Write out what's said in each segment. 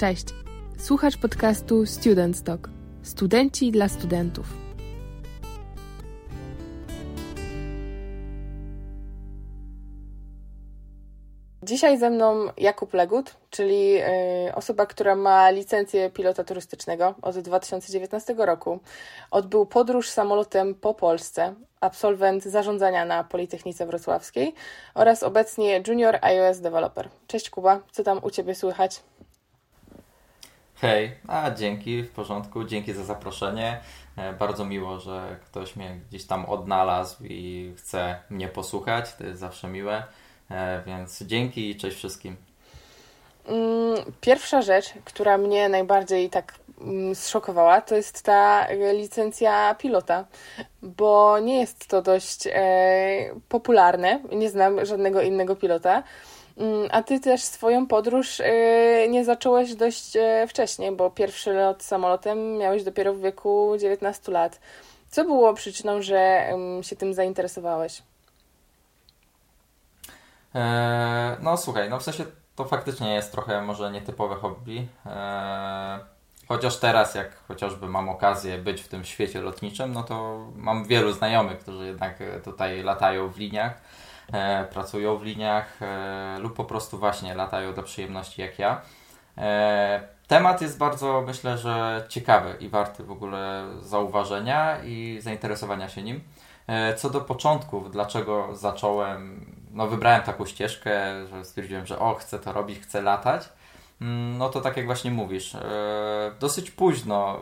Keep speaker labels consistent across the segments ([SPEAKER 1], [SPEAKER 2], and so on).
[SPEAKER 1] Cześć. Słuchasz podcastu Student Talk. Studenci dla studentów. Dzisiaj ze mną Jakub Legut, czyli y, osoba, która ma licencję pilota turystycznego od 2019 roku. Odbył podróż samolotem po Polsce, absolwent zarządzania na Politechnice Wrocławskiej oraz obecnie junior iOS developer. Cześć Kuba, co tam u Ciebie słychać?
[SPEAKER 2] Hej, a dzięki, w porządku, dzięki za zaproszenie. E, bardzo miło, że ktoś mnie gdzieś tam odnalazł i chce mnie posłuchać, to jest zawsze miłe, e, więc dzięki i cześć wszystkim.
[SPEAKER 1] Mm, pierwsza rzecz, która mnie najbardziej tak mm, zszokowała, to jest ta licencja pilota, bo nie jest to dość e, popularne. Nie znam żadnego innego pilota. Mm, a ty też swoją podróż e, nie zacząłeś dość e, wcześnie, bo pierwszy lot samolotem miałeś dopiero w wieku 19 lat. Co było przyczyną, że się tym zainteresowałeś?
[SPEAKER 2] Eee, no słuchaj, no w sensie to faktycznie jest trochę może nietypowe hobby. Eee, chociaż teraz, jak chociażby mam okazję być w tym świecie lotniczym, no to mam wielu znajomych, którzy jednak tutaj latają w liniach, pracują w liniach e, lub po prostu właśnie latają dla przyjemności jak ja. E, temat jest bardzo, myślę, że ciekawy i warty w ogóle zauważenia i zainteresowania się nim. E, co do początków, dlaczego zacząłem, no wybrałem taką ścieżkę, że stwierdziłem, że o, chcę to robić, chcę latać. Mm, no to tak jak właśnie mówisz, e, dosyć późno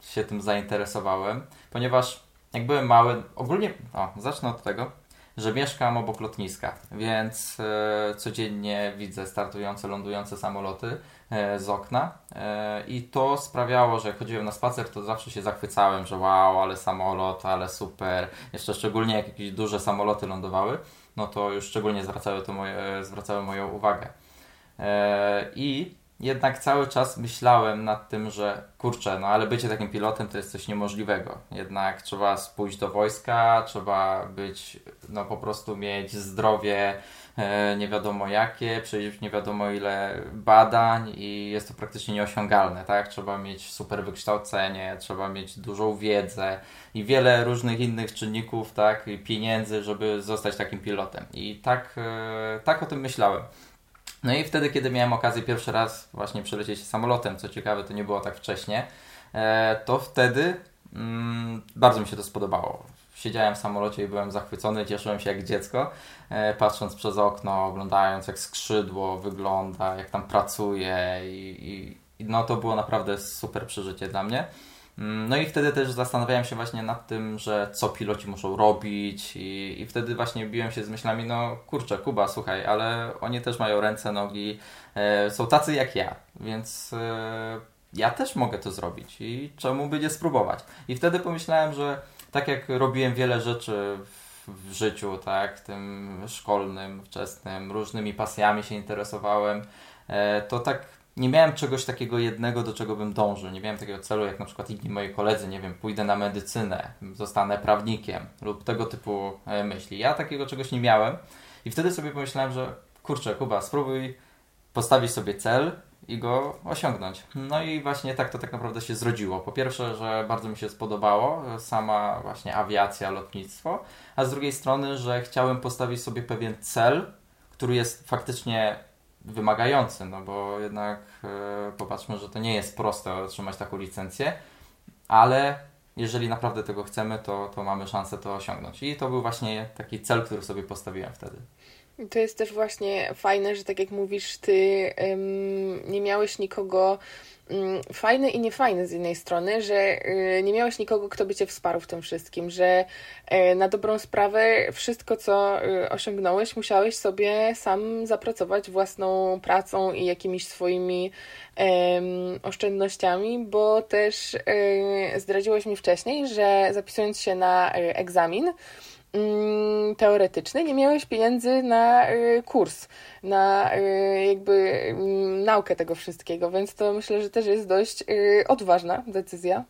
[SPEAKER 2] się tym zainteresowałem, ponieważ jak byłem mały, ogólnie, o, zacznę od tego, że mieszkam obok lotniska, więc e, codziennie widzę startujące, lądujące samoloty e, z okna e, i to sprawiało, że jak chodziłem na spacer, to zawsze się zachwycałem, że wow, ale samolot, ale super. Jeszcze szczególnie jak jakieś duże samoloty lądowały, no to już szczególnie zwracały, to moje, zwracały moją uwagę. I jednak cały czas myślałem nad tym, że kurczę, no ale bycie takim pilotem to jest coś niemożliwego. Jednak trzeba pójść do wojska, trzeba być, no po prostu mieć zdrowie e, nie wiadomo jakie, przejść nie wiadomo ile badań i jest to praktycznie nieosiągalne, tak? Trzeba mieć super wykształcenie, trzeba mieć dużą wiedzę i wiele różnych innych czynników, tak? I pieniędzy, żeby zostać takim pilotem. I tak, e, tak o tym myślałem. No i wtedy, kiedy miałem okazję pierwszy raz właśnie przelecieć samolotem, co ciekawe, to nie było tak wcześnie, e, to wtedy mm, bardzo mi się to spodobało. Siedziałem w samolocie i byłem zachwycony, cieszyłem się jak dziecko, e, patrząc przez okno, oglądając jak skrzydło wygląda, jak tam pracuje i, i no to było naprawdę super przeżycie dla mnie. Mm, no i wtedy też zastanawiałem się właśnie nad tym, że co piloci muszą robić i, i wtedy właśnie biłem się z myślami, no kurczę, Kuba, słuchaj, ale oni też mają ręce, nogi, e, są tacy jak ja, więc e, ja też mogę to zrobić i czemu by nie spróbować? I wtedy pomyślałem, że tak jak robiłem wiele rzeczy w, w życiu, tak, tym szkolnym, wczesnym, różnymi pasjami się interesowałem, e, to tak nie miałem czegoś takiego jednego, do czego bym dążył. Nie miałem takiego celu, jak na przykład inni moi koledzy, nie wiem, pójdę na medycynę, zostanę prawnikiem lub tego typu e, myśli. Ja takiego czegoś nie miałem i wtedy sobie pomyślałem, że kurczę, Kuba, spróbuj postawić sobie cel i go osiągnąć. No i właśnie tak to tak naprawdę się zrodziło. Po pierwsze, że bardzo mi się spodobało sama właśnie awiacja, lotnictwo, a z drugiej strony, że chciałem postawić sobie pewien cel, który jest faktycznie wymagający, no bo jednak e, popatrzmy, że to nie jest proste otrzymać taką licencję, ale jeżeli naprawdę tego chcemy, to, to mamy szansę to osiągnąć. I to był właśnie taki cel, który sobie postawiłem wtedy.
[SPEAKER 1] To jest też właśnie fajne, że tak jak mówisz, ty nie miałeś nikogo Mm, fajne i niefajne z jednej strony, że y, nie miałeś nikogo, kto by cię wsparł w tym wszystkim, że y, na dobrą sprawę wszystko, co y, osiągnąłeś, musiałeś sobie sam zapracować własną pracą i jakimiś swoimi oszczędnościami, bo też zdradziłeś mi wcześniej, że zapisując się na egzamin, teoretyczny, nie miałeś pieniędzy na y, kurs, na y, jakby mm, naukę tego wszystkiego, więc to myślę, że też jest dość y, odważna decyzja.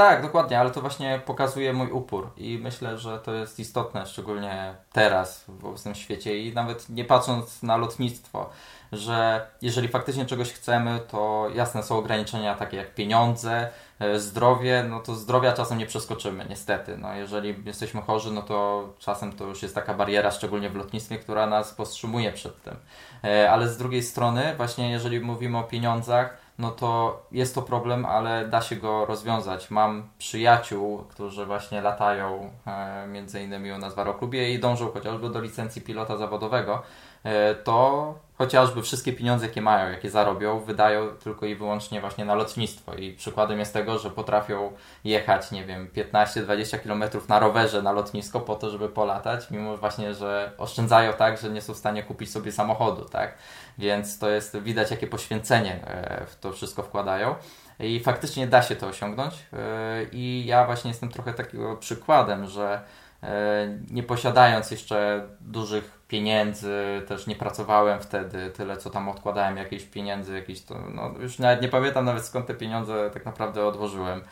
[SPEAKER 2] Tak, dokładnie, ale to właśnie pokazuje mój upór i myślę, że to jest istotne, szczególnie teraz w obecnym świecie i nawet nie patrząc na lotnictwo, że jeżeli faktycznie czegoś chcemy, to jasne są ograniczenia takie jak pieniądze, e, zdrowie, no to zdrowia czasem nie przeskoczymy, niestety. No jeżeli jesteśmy chorzy, no to czasem to już jest taka bariera, szczególnie w lotnictwie, która nas powstrzymuje przed tym. E, ale z drugiej strony, właśnie jeżeli mówimy o pieniądzach, no to jest to problem, ale da się go rozwiązać. Mam przyjaciół, którzy właśnie latają e, między innymi u nas w Aeroklubie i dążą chociażby do licencji pilota zawodowego, e, to chociażby wszystkie pieniądze, jakie mają, jakie zarobią, wydają tylko i wyłącznie właśnie na lotnictwo. I przykładem jest tego, że potrafią jechać, nie wiem, 15-20 km na rowerze na lotnisko po to, żeby polatać, mimo właśnie, że oszczędzają tak, że nie są w stanie kupić sobie samochodu, tak? Więc to jest widać, jakie poświęcenie e, w to wszystko wkładają. I faktycznie da się to osiągnąć. E, I ja właśnie jestem trochę takiego przykładem, że e, nie posiadając jeszcze dużych pieniędzy, też nie pracowałem wtedy tyle, co tam odkładałem jakieś pieniędzy, jakieś to, no już nawet nie pamiętam nawet skąd te pieniądze tak naprawdę odłożyłem,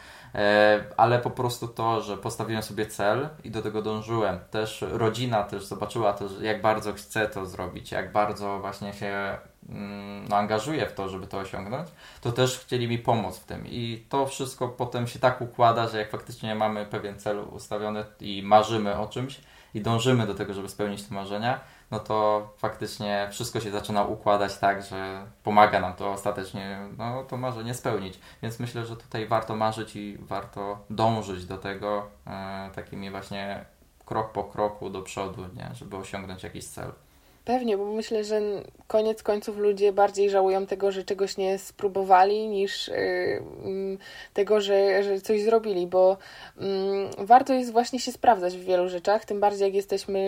[SPEAKER 2] ale po prostu to, że postawiłem sobie cel i do tego dążyłem. Też rodzina też zobaczyła to, jak bardzo chcę to zrobić, jak bardzo właśnie się mm, no, angażuję w to, żeby to osiągnąć, to też chcieli mi pomóc w tym. I to wszystko potem się tak układa, że jak faktycznie mamy pewien cel ustawiony i marzymy o czymś, i dążymy do tego, żeby spełnić te marzenia, no to faktycznie wszystko się zaczyna układać tak, że pomaga nam to ostatecznie no, to marzenie spełnić. Więc myślę, że tutaj warto marzyć i warto dążyć do tego e, takimi właśnie krok po kroku do przodu, nie? żeby osiągnąć jakiś cel.
[SPEAKER 1] Pewnie, bo myślę, że koniec końców ludzie bardziej żałują tego, że czegoś nie spróbowali, niż yy, tego, że, że coś zrobili, bo yy, warto jest właśnie się sprawdzać w wielu rzeczach, tym bardziej jak jesteśmy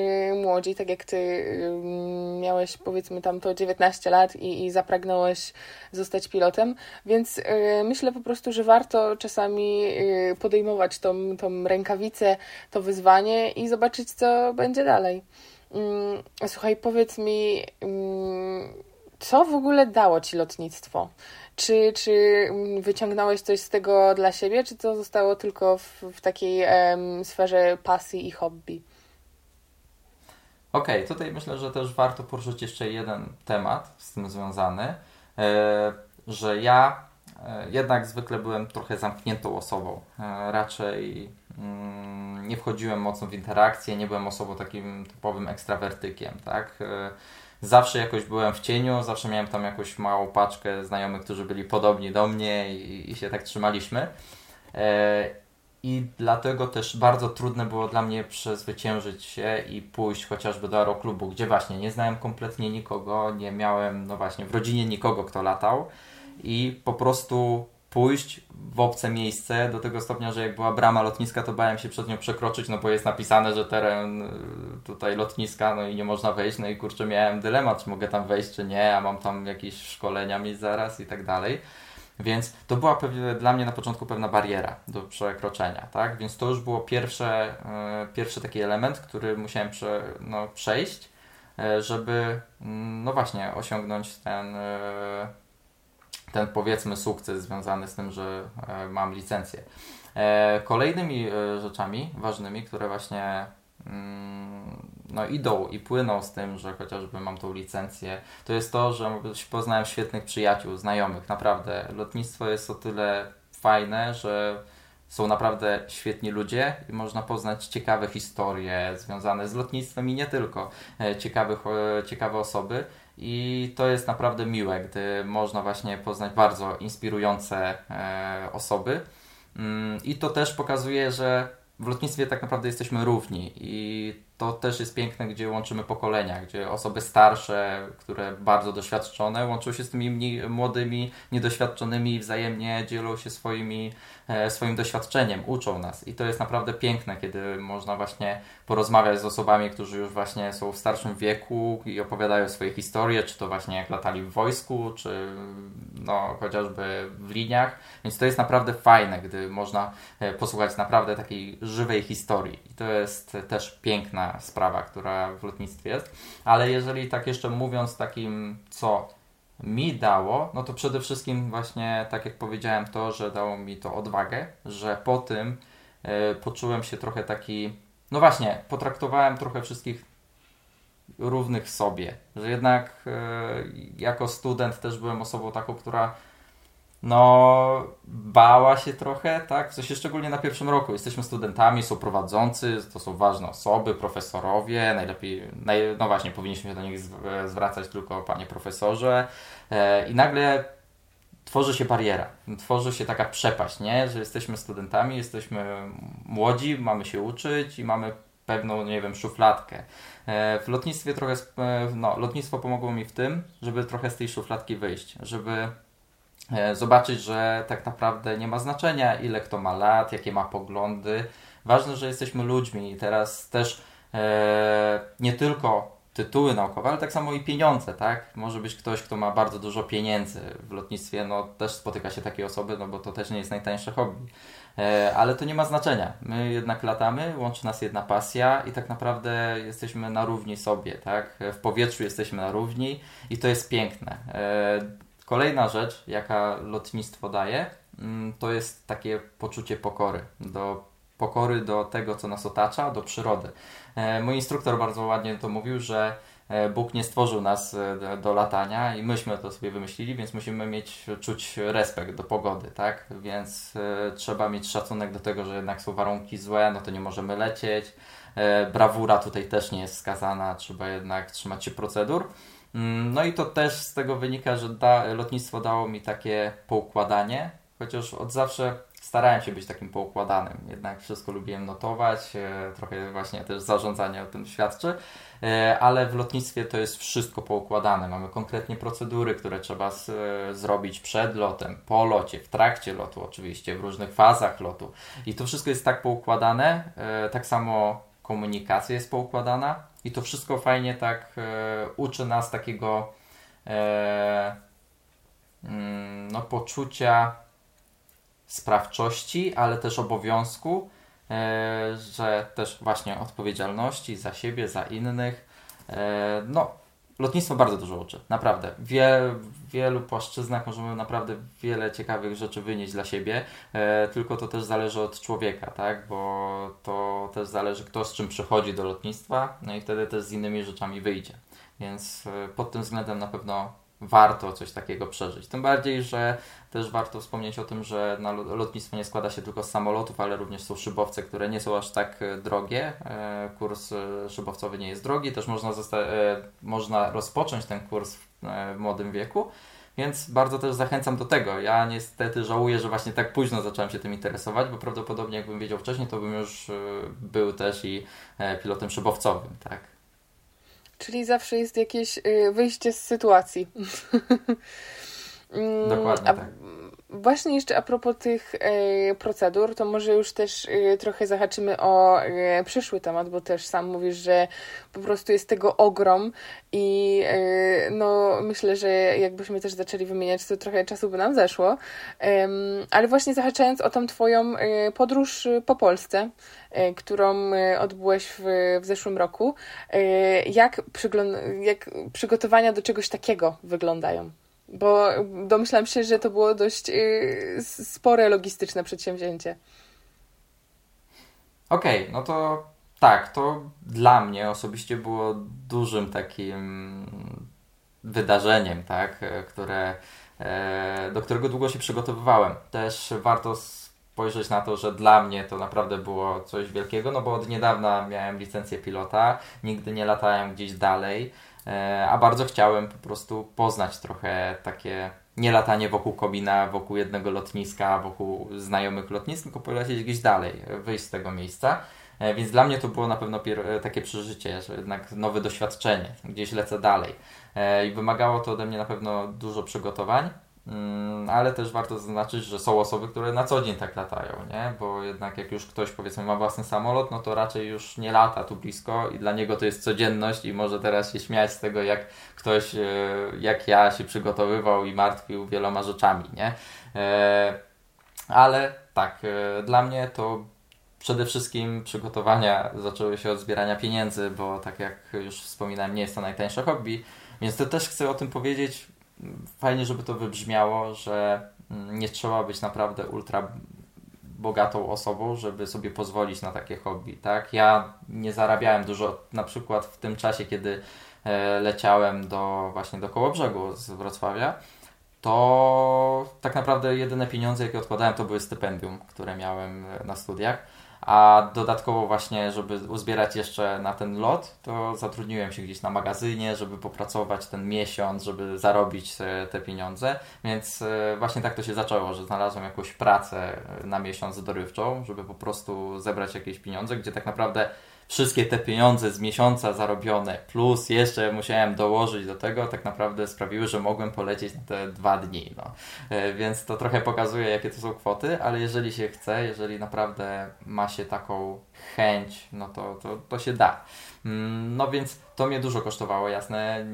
[SPEAKER 1] młodzi, tak jak ty yy, miałeś powiedzmy tam to 19 lat i, i zapragnąłeś zostać pilotem, więc y, myślę po prostu, że warto czasami y, podejmować tą, tą rękawicę, to wyzwanie i zobaczyć, co będzie dalej. Mm, słuchaj, powiedz mi, mm, co w ogóle dało ci lotnictwo? Czy, czy mm, wyciągnąłeś coś z tego dla siebie, czy to zostało tylko w, w takiej em, sferze pasji i hobby?
[SPEAKER 2] Okej, okay, tutaj myślę, że też warto poruszyć jeszcze jeden temat z tym związany, e, że ja jednak zwykle byłem trochę zamkniętą osobą. E, raczej Mm, nie wchodziłem mocno w interakcję, nie byłem osobą takim typowym ekstrawertykiem, tak? E, zawsze jakoś byłem w cieniu, zawsze miałem tam jakąś małą paczkę znajomych, którzy byli podobni do mnie i, się tak trzymaliśmy. E, I dlatego też bardzo trudne było dla mnie przezwyciężyć się i pójść chociażby do aeroklubu, gdzie właśnie nie znałem kompletnie nikogo, nie miałem, no właśnie, w rodzinie nikogo, kto latał i po prostu pójść w obce miejsce do tego stopnia, że jak była brama lotniska, to bałem się przez nią przekroczyć, no bo jest napisane, że teren y, tutaj lotniska, no i nie można wejść, no i kurczę miałem dylemat, czy mogę tam wejść, czy nie, a mam tam jakieś szkolenia mieć zaraz i tak dalej. Więc to była dla mnie na początku pewna bariera do przekroczenia, tak? Więc to już było pierwsze, y, pierwszy taki element, który musiałem prze, no, przejść, y, żeby mm, no właśnie osiągnąć ten ten powiedzmy sukces związany z tym, że e, mam licencję. E, kolejnymi e, rzeczami ważnymi, które właśnie mm, no, idą i płyną z tym, że chociażby mam tą licencję, to jest to, że poznałem świetnych przyjaciół, znajomych. Naprawdę, lotnictwo jest o tyle fajne, że są naprawdę świetni ludzie i można poznać ciekawe historie związane z lotnictwem i nie tylko. Ciekawych, ciekawe osoby. I to jest naprawdę miłe, gdy można właśnie poznać bardzo inspirujące e, osoby. Mm, I to też pokazuje, że w lotnictwie tak naprawdę jesteśmy równi i to też jest piękne, gdzie łączymy pokolenia, gdzie osoby starsze, które bardzo doświadczone, łączą się z tymi mniej, młodymi, niedoświadczonymi i wzajemnie dzielą się swoimi, e, swoim doświadczeniem, uczą nas. I to jest naprawdę piękne, kiedy można właśnie porozmawiać z osobami, którzy już właśnie są w starszym wieku i opowiadają swoje historie, czy to właśnie jak latali w wojsku, czy no, chociażby w liniach. Więc to jest naprawdę fajne, gdy można e, posłuchać naprawdę takiej żywej historii. I to jest też piękna sprawa, która w lotnictwie jest. Ale jeżeli tak jeszcze mówiąc takim, co mi dało, no to przede wszystkim właśnie, tak jak powiedziałem, to, że dało mi to odwagę, że po tym e, poczułem się trochę taki, no właśnie, potraktowałem trochę wszystkich równych sobie, że jednak e, jako student też byłem osobą taką, która no bała się trochę, tak? W sensie szczególnie na pierwszym roku. Jesteśmy studentami, są prowadzący, to są ważne osoby, profesorowie, najlepiej, naj, no właśnie, powinniśmy się do nich zwracać tylko panie profesorze e, i nagle tworzy się bariera, tworzy się taka przepaść, nie? Że jesteśmy studentami, jesteśmy młodzi, mamy się uczyć i mamy pewną, nie wiem, szufladkę. E, w lotnictwie trochę, e, no, lotnictwo pomogło mi w tym, żeby trochę z tej szufladki wyjść, żeby zobaczyć, że tak naprawdę nie ma znaczenia, ile kto ma lat, jakie ma poglądy. Ważne, że jesteśmy ludźmi i teraz też e, nie tylko tytuły naukowe, ale tak samo i pieniądze, tak? Może być ktoś, kto ma bardzo dużo pieniędzy. W lotnictwie no, też spotyka się takie osoby, no bo to też nie jest najtańsze hobby. E, ale to nie ma znaczenia. My jednak latamy, łączy nas jedna pasja i tak naprawdę jesteśmy na równi sobie, tak? W powietrzu jesteśmy na równi i to jest piękne. E, Kolejna rzecz, jaka lotnictwo daje, mm, to jest takie poczucie pokory. Do pokory do tego, co nas otacza, do przyrody. E, mój instruktor bardzo ładnie to mówił, że e, Bóg nie stworzył nas e, do latania i myśmy to sobie wymyślili, więc musimy mieć, czuć respekt do pogody, tak? Więc trzeba mieć szacunek do tego, że jednak są warunki złe, no to nie możemy lecieć. brawura tutaj też nie jest skazana, trzeba jednak trzymać się procedur. Mm, no i to też z tego wynika, że da, lotnictwo dało mi takie poukładanie, chociaż od zawsze starałem się być takim poukładanym. Jednak wszystko lubiłem notować, e, trochę właśnie też zarządzanie o tym świadczy, e, ale w lotnictwie to jest wszystko poukładane. Mamy konkretnie procedury, które trzeba z, e, zrobić przed lotem, po locie, w trakcie lotu oczywiście, w różnych fazach lotu. I to wszystko jest tak poukładane, tak samo komunikacja jest poukładana i to wszystko fajnie tak e, uczy nas takiego e, mm, no, poczucia sprawczości, ale też obowiązku, e, że też właśnie odpowiedzialności za siebie, za innych. No, lotnictwo bardzo dużo uczy, naprawdę. Wie, w wielu płaszczyznach możemy naprawdę wiele ciekawych rzeczy wynieść dla siebie, e, tylko to też zależy od człowieka, tak? Bo to też zależy kto z czym przychodzi do lotnictwa, no i wtedy też z innymi rzeczami wyjdzie. Więc e, pod tym względem na pewno warto coś takiego przeżyć. Tym bardziej, że też warto wspomnieć o tym, że na lotnictwo nie składa się tylko z samolotów, ale również są szybowce, które nie są aż tak e, drogie. E, kurs e, szybowcowy nie jest drogi, też można, można rozpocząć ten kurs w młodym wieku. Więc bardzo też zachęcam do tego. Ja niestety żałuję, że właśnie tak późno zacząłem się tym interesować, bo prawdopodobnie jakbym wiedział wcześniej, to bym już był też i pilotem szybowcowym, tak.
[SPEAKER 1] Czyli zawsze jest jakieś y, wyjście z sytuacji.
[SPEAKER 2] Mm, Dokładnie a, tak.
[SPEAKER 1] Właśnie jeszcze a propos tych e, procedur, to może już też e, trochę zahaczymy o e, przyszły temat, bo też sam mówisz, że po prostu jest tego ogrom i no myślę, że jakbyśmy też zaczęli wymieniać, to trochę czasu by nam zeszło. ale właśnie zahaczając o tą Twoją podróż po Polsce, którą odbyłeś w, w zeszłym roku, jak, jak przygotowania do czegoś takiego wyglądają? Bo domyślam się, że to było dość yy, spore logistyczne przedsięwzięcie.
[SPEAKER 2] Okej, okay, no to tak, to dla mnie osobiście było dużym takim wydarzeniem, tak, które, e, do którego długo się przygotowywałem. Też warto spojrzeć na to, że dla mnie to naprawdę było coś wielkiego, no bo od niedawna miałem licencję pilota, nigdy nie latałem gdzieś dalej. E, a bardzo chciałem po prostu poznać trochę takie nie latanie wokół komina, wokół jednego lotniska, wokół znajomych lotnisk, tylko polecieć gdzieś dalej, wyjść z tego miejsca. E, więc dla mnie to było na pewno e, takie przeżycie, że jednak nowe doświadczenie, gdzieś lecę dalej. I wymagało to ode mnie na pewno dużo przygotowań. Mm, ale też warto zaznaczyć, że są osoby, które na co dzień tak latają, nie? Bo jednak jak już ktoś powiedzmy ma własny samolot, no to raczej już nie lata tu blisko i dla niego to jest codzienność i może teraz się śmiać z tego, jak ktoś, e, jak ja się przygotowywał i martwił wieloma rzeczami, nie? E, ale tak, e, dla mnie to przede wszystkim przygotowania zaczęły się od zbierania pieniędzy, bo tak jak już wspominałem, nie jest to najtańsze hobby, więc to też chcę o tym powiedzieć fajnie, żeby to wybrzmiało, że mm, nie trzeba być naprawdę ultra bogatą osobą, żeby sobie pozwolić na takie hobby, tak? Ja nie zarabiałem dużo, na przykład w tym czasie, kiedy e, leciałem do właśnie do Kołobrzegu z Wrocławia, to tak naprawdę jedyne pieniądze, jakie odkładałem, to były stypendium, które miałem na studiach a dodatkowo właśnie, żeby uzbierać jeszcze na ten lot, to zatrudniłem się gdzieś na magazynie, żeby popracować ten miesiąc, żeby zarobić te pieniądze, więc e, właśnie tak to się zaczęło, że znalazłem jakąś pracę na miesiąc dorywczą, żeby po prostu zebrać jakieś pieniądze, gdzie tak naprawdę wszystkie te pieniądze z miesiąca zarobione, plus jeszcze musiałem dołożyć do tego, tak naprawdę sprawiły, że mogłem polecieć na te dwa dni. No. E, więc to trochę pokazuje, jakie to są kwoty, ale jeżeli się chce, jeżeli naprawdę ma się taką chęć, no to, to, to się da. Mm, no więc to mnie dużo kosztowało, jasne.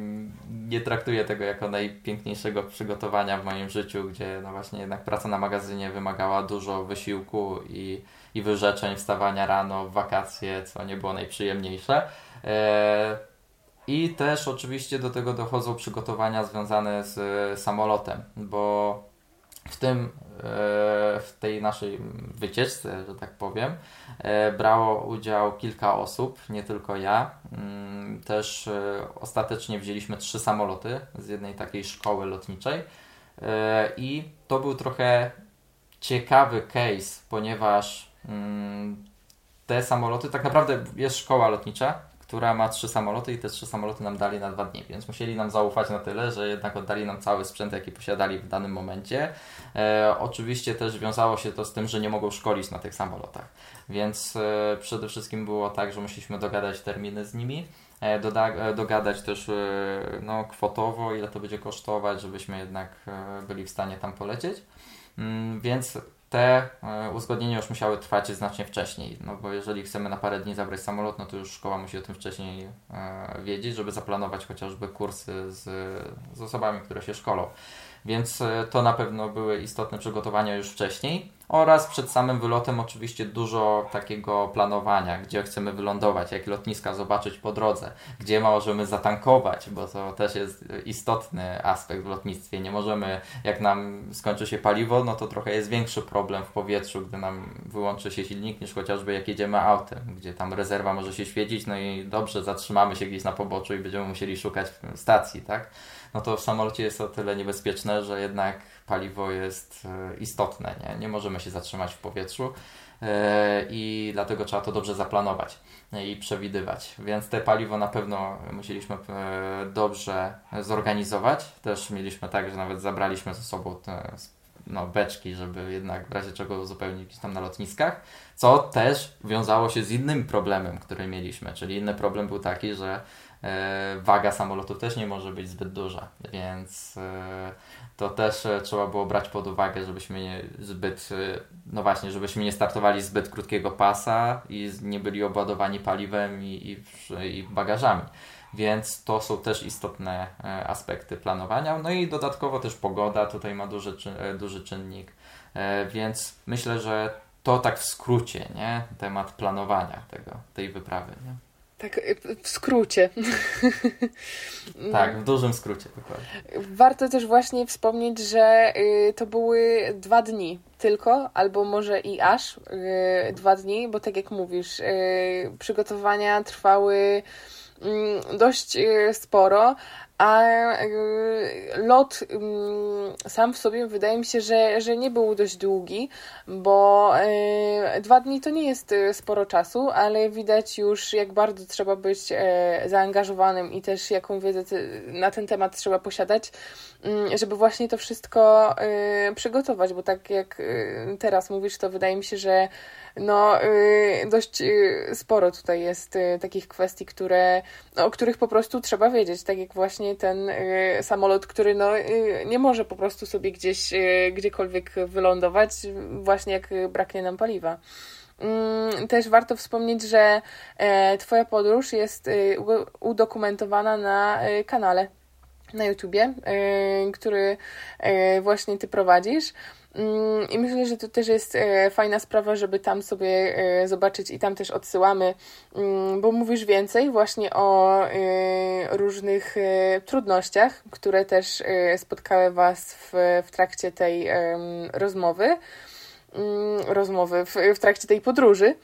[SPEAKER 2] Nie traktuję tego jako najpiękniejszego przygotowania w moim życiu, gdzie no właśnie jednak praca na magazynie wymagała dużo wysiłku i i wyrzeczeń wstawania rano w wakacje, co nie było najprzyjemniejsze. E, I też oczywiście do tego dochodzą przygotowania związane z samolotem, bo w tym, e, w tej naszej wycieczce, że tak powiem, e, brało udział kilka osób, nie tylko ja. Mm, też ostatecznie wzięliśmy trzy samoloty z jednej takiej szkoły lotniczej i to był trochę ciekawy case, ponieważ te samoloty, tak naprawdę jest szkoła lotnicza, która ma trzy samoloty i te trzy samoloty nam dali na dwa dni, więc musieli nam zaufać na tyle, że jednak oddali nam cały sprzęt, jaki posiadali w danym momencie. E, oczywiście też wiązało się to z tym, że nie mogą szkolić na tych samolotach, więc e, przede wszystkim było tak, że musieliśmy dogadać terminy z nimi, e, doda- e, dogadać też e, no, kwotowo, ile to będzie kosztować, żebyśmy jednak e, byli w stanie tam polecieć. Mm, więc te e, uzgodnienia już musiały trwać znacznie wcześniej, no bo jeżeli chcemy na parę dni zabrać samolot, no to już szkoła musi o tym wcześniej e, wiedzieć, żeby zaplanować chociażby kursy z, z osobami, które się szkolą. Więc e, to na pewno były istotne przygotowania już wcześniej oraz przed samym wylotem oczywiście dużo takiego planowania, gdzie chcemy wylądować, jakie lotniska zobaczyć po drodze, gdzie możemy zatankować, bo to też jest istotny aspekt w lotnictwie. Nie możemy, jak nam skończy się paliwo, no to trochę jest większy problem w powietrzu, gdy nam wyłączy się silnik, niż chociażby jak jedziemy autem, gdzie tam rezerwa może się świecić, no i dobrze, zatrzymamy się gdzieś na poboczu i będziemy musieli szukać stacji, tak? No to w samolocie jest o tyle niebezpieczne, że jednak paliwo jest e, istotne. Nie, nie możemy się zatrzymać w powietrzu e, i dlatego trzeba to dobrze zaplanować i przewidywać. Więc te paliwo na pewno musieliśmy e, dobrze zorganizować. Też mieliśmy tak, że nawet zabraliśmy ze sobą te no, beczki, żeby jednak w razie czego uzupełnić tam na lotniskach, co też wiązało się z innym problemem, który mieliśmy, czyli inny problem był taki, że e, waga samolotu też nie może być zbyt duża, więc e, to też e, trzeba było brać pod uwagę, żebyśmy nie zbyt, e, no właśnie, żebyśmy nie startowali zbyt krótkiego pasa i nie byli obładowani paliwem i, i, i bagażami. Więc to są też istotne e, aspekty planowania. No i dodatkowo też pogoda tutaj ma duży, duży czynnik. Więc myślę, że to tak w skrócie, nie? Temat planowania tego, tej wyprawy. Nie?
[SPEAKER 1] Tak, y, w skrócie.
[SPEAKER 2] tak, w dużym skrócie dokładnie.
[SPEAKER 1] Warto też właśnie wspomnieć, że y, to były dwa dni tylko, albo może i aż y, dwa dni, bo tak jak mówisz, przygotowania trwały mm, dość sporo, a y, lot sam w sobie wydaje mi się, że, że nie był dość długi, bo y, dwa dni to nie jest y, sporo czasu, ale widać już, jak bardzo trzeba być zaangażowanym i też jaką wiedzę na ten temat trzeba posiadać, żeby właśnie to wszystko przygotować, bo tak jak teraz mówisz, to wydaje mi się, że no, dość sporo tutaj jest takich kwestii, które, no, o których po prostu trzeba wiedzieć, tak jak właśnie właśnie ten y, samolot, który no, y, nie może po prostu sobie gdzieś, y, gdziekolwiek wylądować, właśnie jak braknie nam paliwa. Mm, też warto wspomnieć, że e, Twoja podróż jest udokumentowana na kanale na YouTubie, który właśnie Ty prowadzisz. Mm, I myślę, że to też jest e, fajna sprawa, żeby tam sobie e, zobaczyć i tam też odsyłamy, mm, bo mówisz więcej właśnie o e, różnych trudnościach, które też spotkały Was w, w trakcie tej rozmowy. Mm, rozmowy w, w trakcie tej podróży.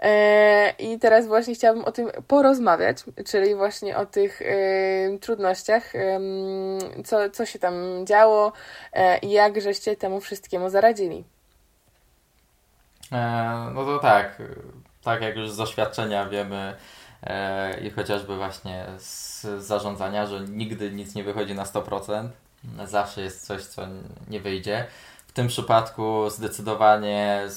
[SPEAKER 1] E, I teraz właśnie chciałabym o tym porozmawiać, czyli właśnie o tych e, trudnościach, e, co, co się tam działo e, i jak żeście temu wszystkiemu zaradzili.
[SPEAKER 2] E, no to tak, tak jak już z doświadczenia wiemy e, i chociażby właśnie z zarządzania, że nigdy nic nie wychodzi na 100%, zawsze jest coś, co nie wyjdzie. W tym przypadku zdecydowanie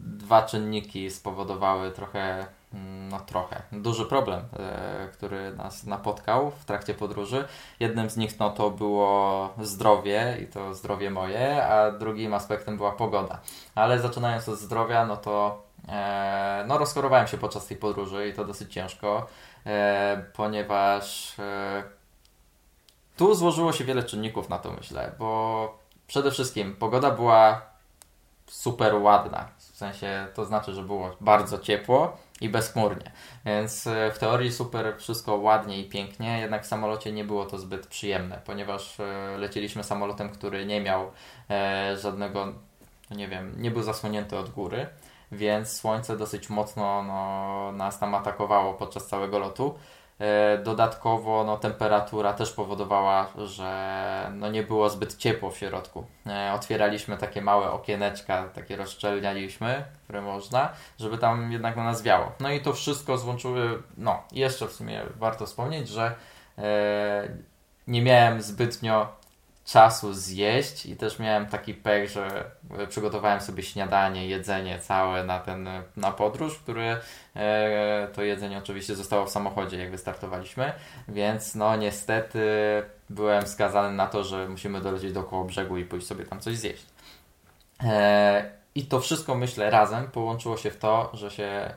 [SPEAKER 2] dwa czynniki spowodowały trochę, mm, no trochę, duży problem, e, który nas napotkał w trakcie podróży. Jednym z nich no, to było zdrowie i to zdrowie moje, a drugim aspektem była pogoda. Ale zaczynając od zdrowia, no to e, no, rozchorowałem się podczas tej podróży i to dosyć ciężko, e, ponieważ tu złożyło się wiele czynników na to, myślę, bo przede wszystkim pogoda była super ładna. W sensie to znaczy, że było bardzo ciepło i bezchmurnie. Więc e, w teorii super wszystko ładnie i pięknie, jednak w samolocie nie było to zbyt przyjemne, ponieważ e, lecieliśmy samolotem, który nie miał e, żadnego, nie wiem, nie był zasłonięty od góry, więc słońce dosyć mocno no, nas tam atakowało podczas całego lotu. E, dodatkowo no, temperatura też powodowała, że no, nie było zbyt ciepło w środku. E, otwieraliśmy takie małe okieneczka, takie rozszczelnialiśmy, które można, żeby tam jednak na nas wiało. No i to wszystko złączyły, no jeszcze w sumie warto wspomnieć, że e, nie miałem zbytnio czasu zjeść i też miałem taki pech, że przygotowałem sobie śniadanie, jedzenie całe na ten, na podróż, które e, to jedzenie oczywiście zostało w samochodzie, jak wystartowaliśmy, więc no niestety byłem skazany na to, że musimy dolecieć do koło brzegu i pójść sobie tam coś zjeść. E, I to wszystko, myślę, razem połączyło się w to, że się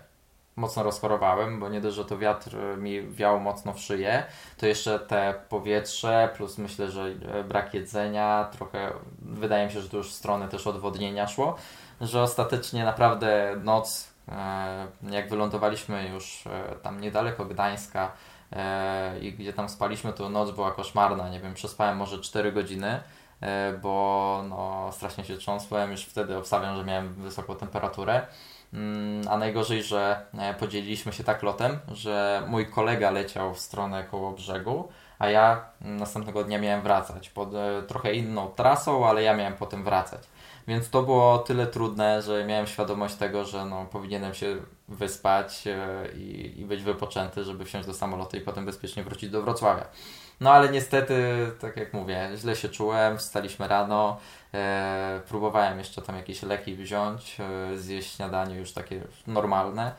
[SPEAKER 2] mocno rozchorowałem, bo nie dość, że to wiatr mi wiał mocno w szyję, to jeszcze te powietrze, plus myślę, że e, brak jedzenia, trochę wydaje mi się, że to już w stronę też odwodnienia szło, że ostatecznie naprawdę noc, e, jak wylądowaliśmy już e, tam niedaleko Gdańska i gdzie tam spaliśmy, to noc była koszmarna, nie wiem, przespałem może 4 godziny, bo no, strasznie się trząsłem, już wtedy obstawiam, że miałem wysoką temperaturę. Mm, a najgorzej, że e, podzieliliśmy się tak lotem, że mój kolega leciał w stronę koło brzegu, a ja następnego dnia miałem wracać pod e, trochę inną trasą, ale ja miałem potem wracać. Więc to było tyle trudne, że miałem świadomość tego, że no, powinienem się wyspać e, i, i być wypoczęty, żeby wsiąść do samolotu i potem bezpiecznie wrócić do Wrocławia. No ale niestety, tak jak mówię, źle się czułem, wstaliśmy rano, e, próbowałem jeszcze tam jakieś leki wziąć, e, zjeść śniadanie już takie normalne.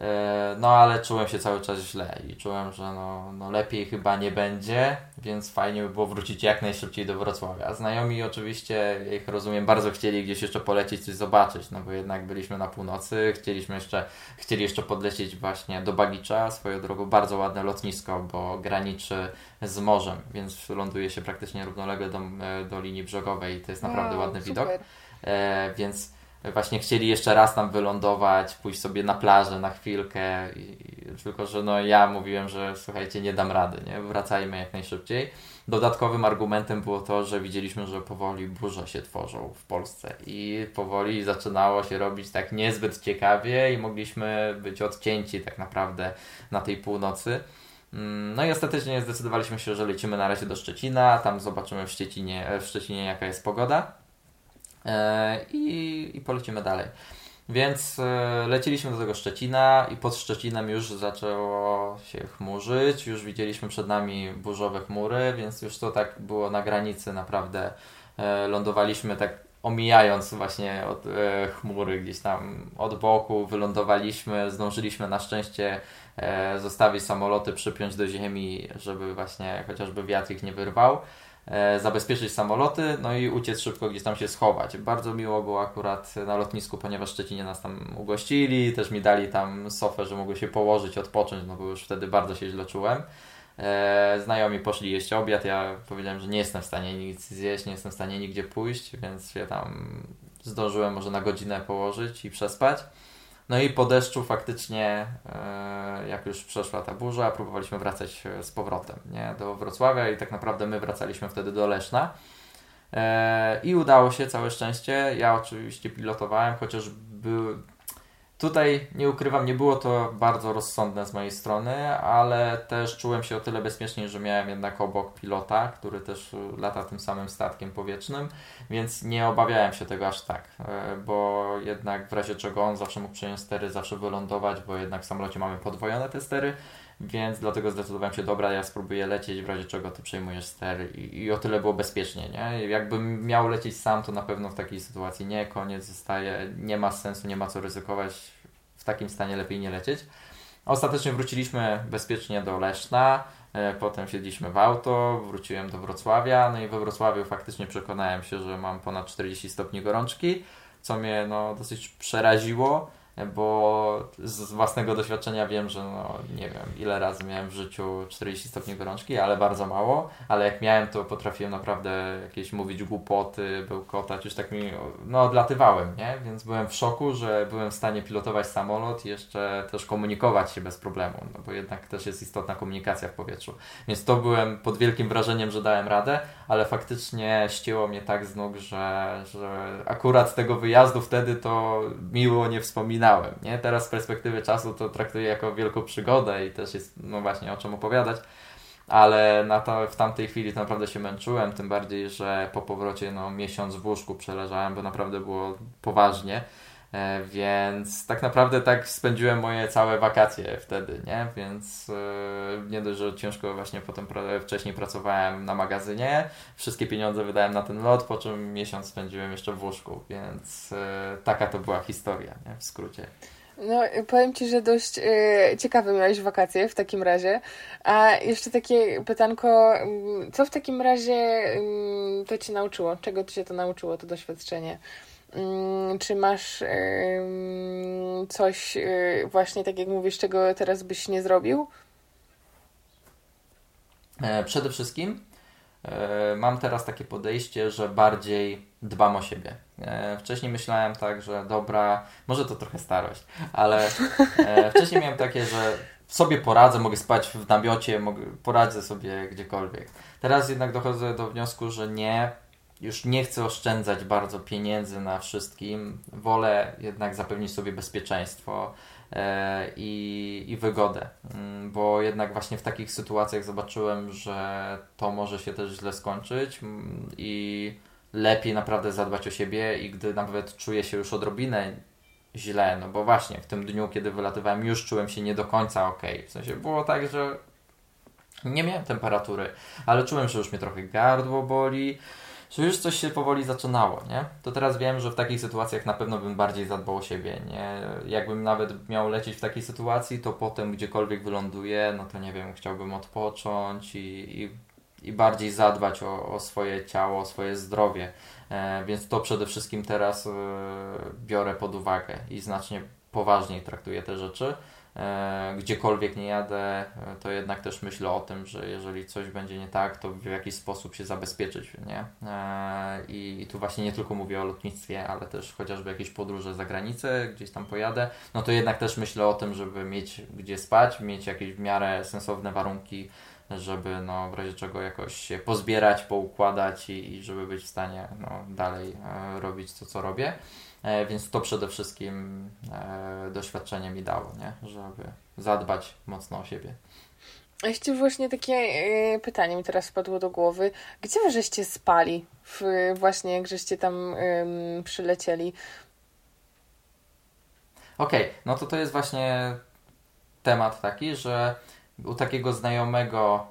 [SPEAKER 2] E, no ale czułem się cały czas źle i czułem, że no, no lepiej chyba nie będzie, więc fajnie by było wrócić jak najszybciej do Wrocławia. Znajomi oczywiście, ich rozumiem, bardzo chcieli gdzieś jeszcze polecieć, coś zobaczyć, no bo jednak byliśmy na północy, chcieliśmy jeszcze, chcieli jeszcze podlecieć właśnie do Bagicza, swoją drogą bardzo ładne lotnisko, bo graniczy z morzem, więc ląduje się praktycznie równolegle do, do linii brzegowej i to jest naprawdę wow, ładny super. widok. E, więc właśnie chcieli jeszcze raz tam wylądować, pójść sobie na plażę na chwilkę, i, tylko że no ja mówiłem, że słuchajcie, nie dam rady, nie? wracajmy jak najszybciej. Dodatkowym argumentem było to, że widzieliśmy, że powoli burze się tworzą w Polsce i powoli zaczynało się robić tak niezbyt ciekawie i mogliśmy być odcięci tak naprawdę na tej północy. Mm, no i ostatecznie zdecydowaliśmy się, że lecimy na razie do Szczecina, tam zobaczymy w Szczecinie, w Szczecinie jaka jest pogoda. E, i, i polecimy dalej. Więc e, leciliśmy do tego Szczecina i pod Szczecinem już zaczęło się chmurzyć, już widzieliśmy przed nami burzowe chmury, więc już to tak było na granicy naprawdę. E, lądowaliśmy tak omijając właśnie od chmury gdzieś tam od boku, wylądowaliśmy, zdążyliśmy na szczęście zostawić samoloty, przypiąć do ziemi, żeby właśnie chociażby wiatr ich nie wyrwał. E, zabezpieczyć samoloty, no i uciec szybko gdzieś tam się schować. Bardzo miło było akurat na lotnisku, ponieważ Szczecinie nas tam ugościli, też mi dali tam sofę, że mogły się położyć, odpocząć, no bo już wtedy bardzo się źle czułem. E, znajomi poszli jeść obiad, ja powiedziałem, że nie jestem w stanie nic zjeść, nie jestem w stanie nigdzie pójść, więc się tam zdążyłem może na godzinę położyć i przespać. No i po deszczu faktycznie, e, jak już przeszła ta burza, próbowaliśmy wracać e, z powrotem nie? do Wrocławia i tak naprawdę my wracaliśmy wtedy do Leszna. E, I udało się, całe szczęście. Ja oczywiście pilotowałem, chociaż był, Tutaj nie ukrywam, nie było to bardzo rozsądne z mojej strony, ale też czułem się o tyle bezpiecznie, że miałem jednak obok pilota, który też lata tym samym statkiem powietrznym, więc nie obawiałem się tego aż tak, e, bo jednak w razie czego on zawsze mógł przejąć stery, zawsze wylądować, bo jednak w samolocie mamy podwojone te stery, więc dlatego zdecydowałem się, dobra, ja spróbuję lecieć, w razie czego ty przejmujesz ster i, i o tyle było bezpiecznie, nie? Jakbym miał lecieć sam, to na pewno w takiej sytuacji nie, koniec zostaje, nie ma sensu, nie ma co ryzykować, w takim stanie lepiej nie lecieć. Ostatecznie wróciliśmy bezpiecznie do Leszna, e, potem siedliśmy w auto, wróciłem do Wrocławia, no i we Wrocławiu faktycznie przekonałem się, że mam ponad 40 stopni gorączki, co mnie no, dosyć przeraziło bo z własnego doświadczenia wiem, że no, nie wiem, ile razy miałem w życiu 40 stopni gorączki, ale bardzo mało, ale jak miałem, to potrafiłem naprawdę jakieś mówić głupoty, bełkotać, już tak mi, no odlatywałem, nie? Więc byłem w szoku, że byłem w stanie pilotować samolot i jeszcze też komunikować się bez problemu, no bo jednak też jest istotna komunikacja w powietrzu. Więc to byłem pod wielkim wrażeniem, że dałem radę, ale faktycznie ścięło mnie tak z nóg, że, że akurat tego wyjazdu wtedy to miło nie wspominałem nie? Teraz z perspektywy czasu to traktuję jako wielką przygodę i też jest, no właśnie, o czym opowiadać, ale na to, w tamtej chwili to naprawdę się męczyłem, tym bardziej, że po powrocie, no, miesiąc w łóżku przeleżałem, bo naprawdę było poważnie. E, więc tak naprawdę tak spędziłem moje całe wakacje wtedy, nie? Więc e, nie dość, że ciężko właśnie potem wcześniej pracowałem na magazynie, wszystkie pieniądze wydałem na ten lot, po czym miesiąc spędziłem jeszcze w łóżku, więc e, taka to była historia, nie? W skrócie.
[SPEAKER 1] No, powiem Ci, że dość y, ciekawe miałeś wakacje w takim razie. A jeszcze takie pytanko, mm, co w takim razie y, to Cię nauczyło? Czego Cię to nauczyło, to doświadczenie? Mm, czy masz coś y, właśnie, tak jak mówisz, czego teraz byś nie zrobił?
[SPEAKER 2] E, przede wszystkim e, mam teraz takie podejście, że bardziej dbam o siebie. E, wcześniej myślałem tak, że dobra, może to trochę starość, ale wcześniej miałem takie, że sobie poradzę, mogę spać w namiocie, mogę, poradzę sobie gdziekolwiek. Teraz jednak dochodzę do wniosku, że nie, już nie chcę oszczędzać bardzo pieniędzy na wszystkim. Wolę jednak zapewnić sobie bezpieczeństwo e, i, i wygodę, mm, bo jednak właśnie w takich sytuacjach zobaczyłem, że to może się też źle skończyć mm, i lepiej naprawdę zadbać o siebie i gdy nawet czuję się już odrobinę źle, no bo właśnie w tym dniu, kiedy wylatywałem, już czułem się nie do końca ok. W sensie było tak, że nie miałem temperatury, ale czułem, że już mnie trochę gardło boli, że już coś się powoli zaczynało, nie? To teraz wiem, że w takich sytuacjach na pewno bym bardziej zadbał o siebie, nie? Jakbym nawet miał lecieć w takiej sytuacji, to potem gdziekolwiek wyląduję, no to nie wiem, chciałbym odpocząć i, i, i bardziej zadbać o, o swoje ciało, o swoje zdrowie. E, więc to przede wszystkim teraz e, biorę pod uwagę i znacznie poważniej traktuję te rzeczy. E, gdziekolwiek nie jadę, e, to jednak też myślę o tym, że jeżeli coś będzie nie tak, to w jakiś sposób się zabezpieczyć, nie? E, I tu właśnie nie tylko mówię o lotnictwie, ale też chociażby jakieś podróże za granicę, gdzieś tam pojadę, no to jednak też myślę o tym, żeby mieć gdzie spać, mieć jakieś w miarę sensowne warunki, żeby no, w razie czego jakoś się pozbierać, poukładać i, i żeby być w stanie no, dalej robić to, co robię. E, więc to przede wszystkim e, doświadczenie mi dało, nie? żeby zadbać mocno o siebie.
[SPEAKER 1] A jeszcze właśnie takie e, pytanie mi teraz wpadło do głowy. Gdzie wy żeście spali w, właśnie jak żeście tam przylecieli?
[SPEAKER 2] Okej, okay, no to to jest właśnie temat taki, że u takiego znajomego,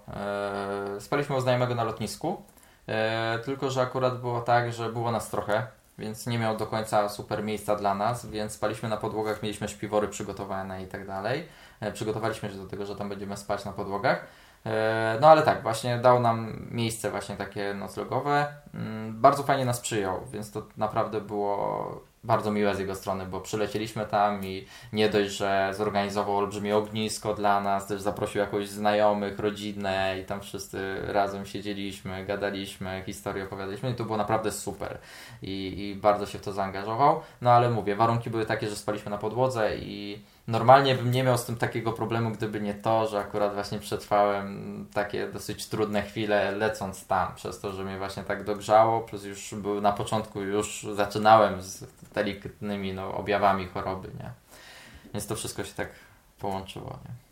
[SPEAKER 2] e, spaliśmy u znajomego na lotnisku, e, tylko że akurat było tak, że było nas trochę, więc nie miał do końca super miejsca dla nas, więc spaliśmy na podłogach, mieliśmy śpiwory przygotowane i tak dalej. E, przygotowaliśmy się do tego, że tam będziemy spać na podłogach. E, no ale tak, właśnie dał nam miejsce właśnie takie noclegowe. Mm, bardzo fajnie nas przyjął, więc to naprawdę było bardzo miłe z jego strony, bo przylecieliśmy tam i nie dość, że zorganizował olbrzymie ognisko dla nas, też zaprosił jakoś znajomych, rodzinę i tam wszyscy razem siedzieliśmy, gadaliśmy, historię opowiadaliśmy i to było naprawdę super i, i bardzo się w to zaangażował. No ale mówię, warunki były takie, że spaliśmy na podłodze i normalnie bym nie miał z tym takiego problemu, gdyby nie to, że akurat właśnie przetrwałem takie dosyć trudne chwile lecąc tam, przez to, że mnie właśnie tak dogrzało, plus już był na początku już zaczynałem z delikatnymi no, objawami choroby, nie? Więc to wszystko się tak połączyło, nie?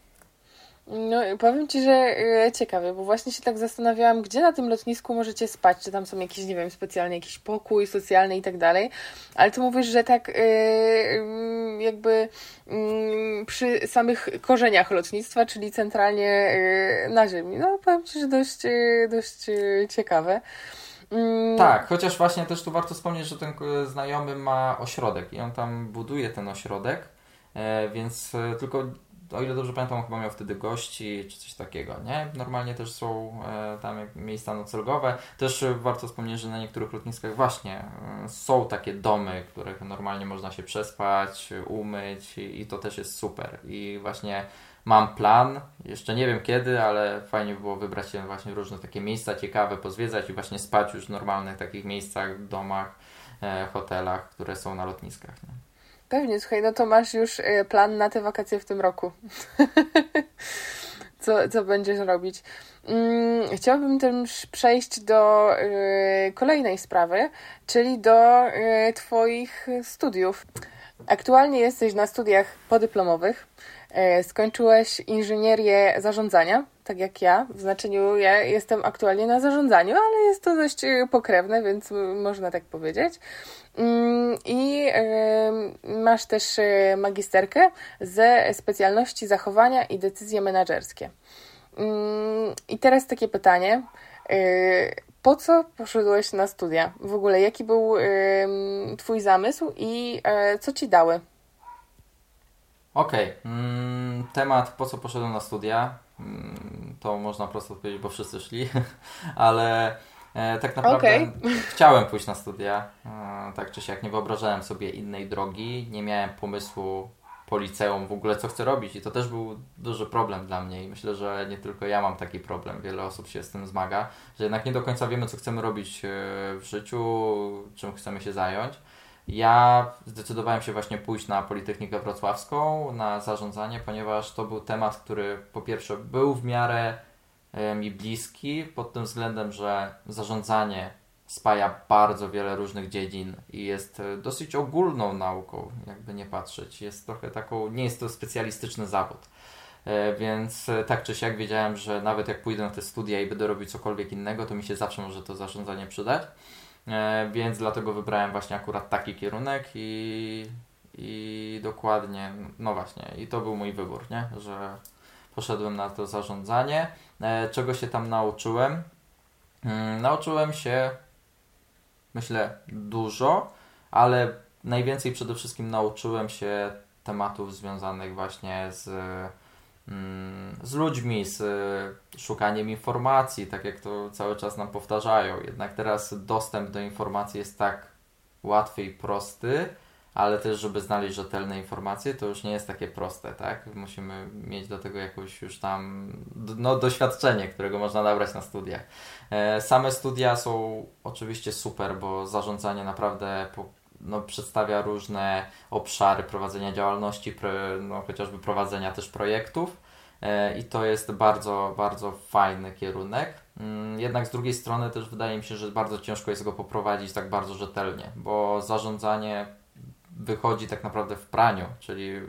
[SPEAKER 1] No, powiem Ci, że e, ciekawie, bo właśnie się tak zastanawiałam, gdzie na tym lotnisku możecie spać, czy tam są jakieś, nie wiem, specjalny jakiś pokój socjalny i tak dalej, ale Ty mówisz, że tak e, mm, jakby mm, przy samych korzeniach lotnictwa, czyli centralnie e, na ziemi. No, powiem Ci, że dość, dość ciekawe.
[SPEAKER 2] Mm. Tak, chociaż właśnie też tu warto wspomnieć, że ten znajomy ma ośrodek i on tam buduje ten ośrodek, więc tylko o ile dobrze pamiętam, chyba miał wtedy gości czy coś takiego, nie? Normalnie też są e, tam miejsca noclegowe. Też warto wspomnieć, że na niektórych lotniskach właśnie e, są takie domy, w których normalnie można się przespać, umyć i, i to też jest super. I właśnie mam plan, jeszcze nie wiem kiedy, ale fajnie by było wybrać się właśnie różne takie miejsca ciekawe, pozwiedzać i właśnie spać już w normalnych takich miejscach, domach, e, hotelach, które są na lotniskach. Nie?
[SPEAKER 1] Pewnie, słuchaj, no to masz już e, plan na te wakacje w tym roku. co, co będziesz robić? Mm, chciałabym też przejść do y, kolejnej sprawy, czyli do y, Twoich studiów. Aktualnie jesteś na studiach podyplomowych. Skończyłeś inżynierię zarządzania, tak jak ja. W znaczeniu ja jestem aktualnie na zarządzaniu, ale jest to dość pokrewne, więc można tak powiedzieć. Mm, I masz też e, magisterkę ze specjalności zachowania i decyzje menedżerskie. Mm, I teraz takie pytanie. E, po co poszedłeś na studia? W ogóle jaki był Twój zamysł i e, co Ci dały?
[SPEAKER 2] Okej. Okay. Mm, temat po co poszedłem na studia to można prosto odpowiedzieć, bo wszyscy szli, ale tak naprawdę okay. chciałem pójść na studia, e, tak czy siak nie wyobrażałem sobie innej drogi, nie miałem pomysłu po liceum w ogóle co chcę robić i to też był duży problem dla mnie i myślę, że nie tylko ja mam taki problem, wiele osób się z tym zmaga, że jednak nie do końca wiemy co chcemy robić e, w życiu, czym chcemy się zająć. Ja zdecydowałem się właśnie pójść na Politechnikę Wrocławską, na zarządzanie, ponieważ to był temat, który po pierwsze był w miarę E, mi bliski pod tym względem, że zarządzanie spaja bardzo wiele różnych dziedzin i jest e, dosyć ogólną nauką, jakby nie patrzeć. Jest trochę taką, nie jest to specjalistyczny zawód. E, więc tak czy siak wiedziałem, że nawet jak pójdę na te studia i będę robić cokolwiek innego, to mi się zawsze może to zarządzanie przydać. Więc dlatego wybrałem właśnie akurat taki kierunek i, i dokładnie, no właśnie, i to był mój wybór, nie? Że poszedłem na to zarządzanie. E, czego się tam nauczyłem? Mm, nauczyłem się, myślę, dużo, ale najwięcej przede wszystkim nauczyłem się tematów związanych właśnie z, mm, z ludźmi, z szukaniem informacji, tak jak to cały czas nam powtarzają. Jednak teraz dostęp do informacji jest tak łatwy i prosty, ale też, żeby znaleźć rzetelne informacje, to już nie jest takie proste, tak? Musimy mieć do tego jakieś już tam no, doświadczenie, którego można nabrać na studiach. E, same studia są oczywiście super, bo zarządzanie naprawdę no, przedstawia różne obszary prowadzenia działalności, no, chociażby prowadzenia też projektów e, i to jest bardzo, bardzo fajny kierunek. Mm, jednak z drugiej strony też wydaje mi się, że bardzo ciężko jest go poprowadzić tak bardzo rzetelnie, bo zarządzanie wychodzi tak naprawdę w praniu, czyli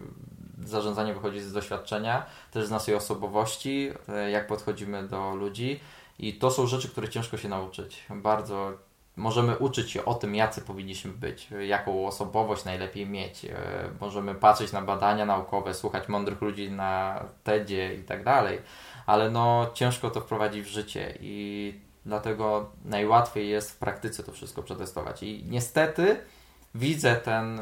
[SPEAKER 2] zarządzanie wychodzi z doświadczenia, też z naszej osobowości, e, jak podchodzimy do ludzi i to są rzeczy, które ciężko się nauczyć. Bardzo możemy uczyć się o tym, jacy powinniśmy być, jaką osobowość najlepiej mieć. E, możemy patrzeć na badania naukowe, słuchać mądrych ludzi na TEDzie i tak dalej, ale no ciężko to wprowadzić w życie i dlatego najłatwiej jest w praktyce to wszystko przetestować. I niestety widzę ten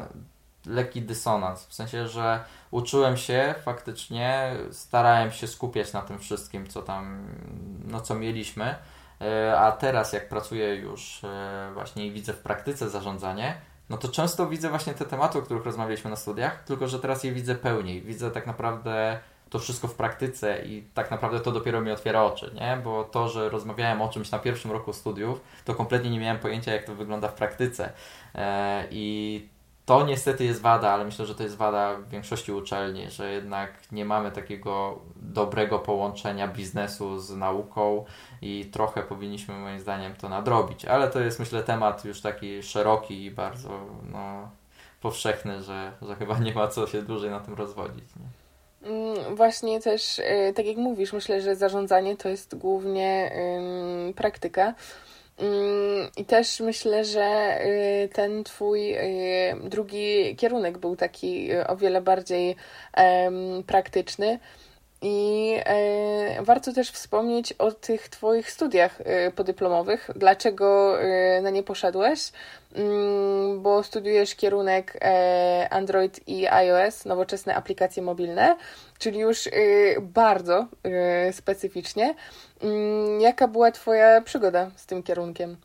[SPEAKER 2] lekki dysonans, w sensie, że uczyłem się faktycznie, starałem się skupiać na tym wszystkim, co tam, no co mieliśmy, e, a teraz jak pracuję już e, właśnie i widzę w praktyce zarządzanie, no to często widzę właśnie te tematy, o których rozmawialiśmy na studiach, tylko że teraz je widzę pełniej. Widzę tak naprawdę to wszystko w praktyce i tak naprawdę to dopiero mi otwiera oczy, nie? Bo to, że rozmawiałem o czymś na pierwszym roku studiów, to kompletnie nie miałem pojęcia, jak to wygląda w praktyce. E, I to niestety jest wada, ale myślę, że to jest wada w większości uczelni, że jednak nie mamy takiego dobrego połączenia biznesu z nauką i trochę powinniśmy moim zdaniem to nadrobić. Ale to jest myślę temat już taki szeroki i bardzo no, powszechny, że, że chyba nie ma co się dłużej na tym rozwodzić. Nie?
[SPEAKER 1] Mm, właśnie też, y, tak jak mówisz, myślę, że zarządzanie to jest głównie praktyka. Mm, I też myślę, że y, ten twój y, drugi kierunek był taki o wiele bardziej praktyczny. I e, warto też wspomnieć o tych Twoich studiach e, podyplomowych. Dlaczego e, na nie poszedłeś? Mm, bo studiujesz kierunek Android i iOS, nowoczesne aplikacje mobilne, czyli już bardzo specyficznie. Mm, jaka była Twoja przygoda z tym kierunkiem?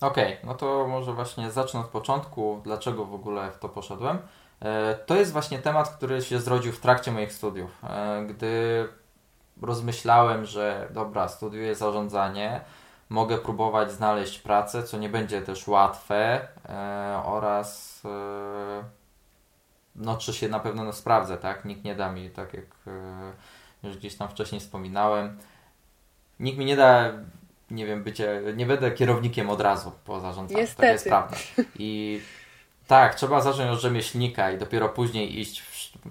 [SPEAKER 2] Okej, okay, no to może właśnie zacznę od początku, dlaczego w ogóle w to poszedłem. E, to jest właśnie temat, który się zrodził w trakcie moich studiów. E, gdy rozmyślałem, że dobra, studiuję zarządzanie, mogę próbować znaleźć pracę, co nie będzie też łatwe e, oraz no, czy się na pewno no, sprawdzę, tak? Nikt nie da mi, tak jak już gdzieś tam wcześniej wspominałem, nikt mi nie da, nie wiem, bycie, nie będę kierownikiem od razu po zarządzaniu.
[SPEAKER 1] Niestety. To
[SPEAKER 2] jest prawda. I tak, trzeba zacząć od rzemieślnika i dopiero później iść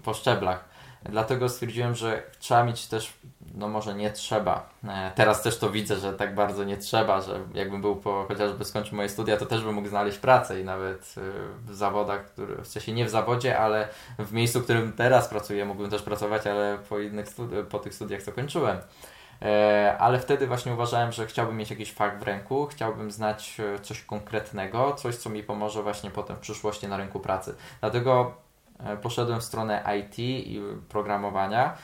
[SPEAKER 2] po szczeblach. Dlatego stwierdziłem, że trzeba mieć też, no może nie trzeba. E, teraz też to widzę, że tak bardzo nie trzeba, że jakbym był po, chociażby skończył moje studia, to też bym mógł znaleźć pracę i nawet e, w zawodach, w sensie nie w zawodzie, ale w miejscu, w którym teraz pracuję, mógłbym też pracować, ale po innych studi- po tych studiach, co kończyłem. E, ale wtedy właśnie uważałem, że chciałbym mieć jakiś fakt w ręku, chciałbym znać e, coś konkretnego, coś, co mi pomoże właśnie potem w przyszłości na rynku pracy. Dlatego e, poszedłem w stronę IT i programowania.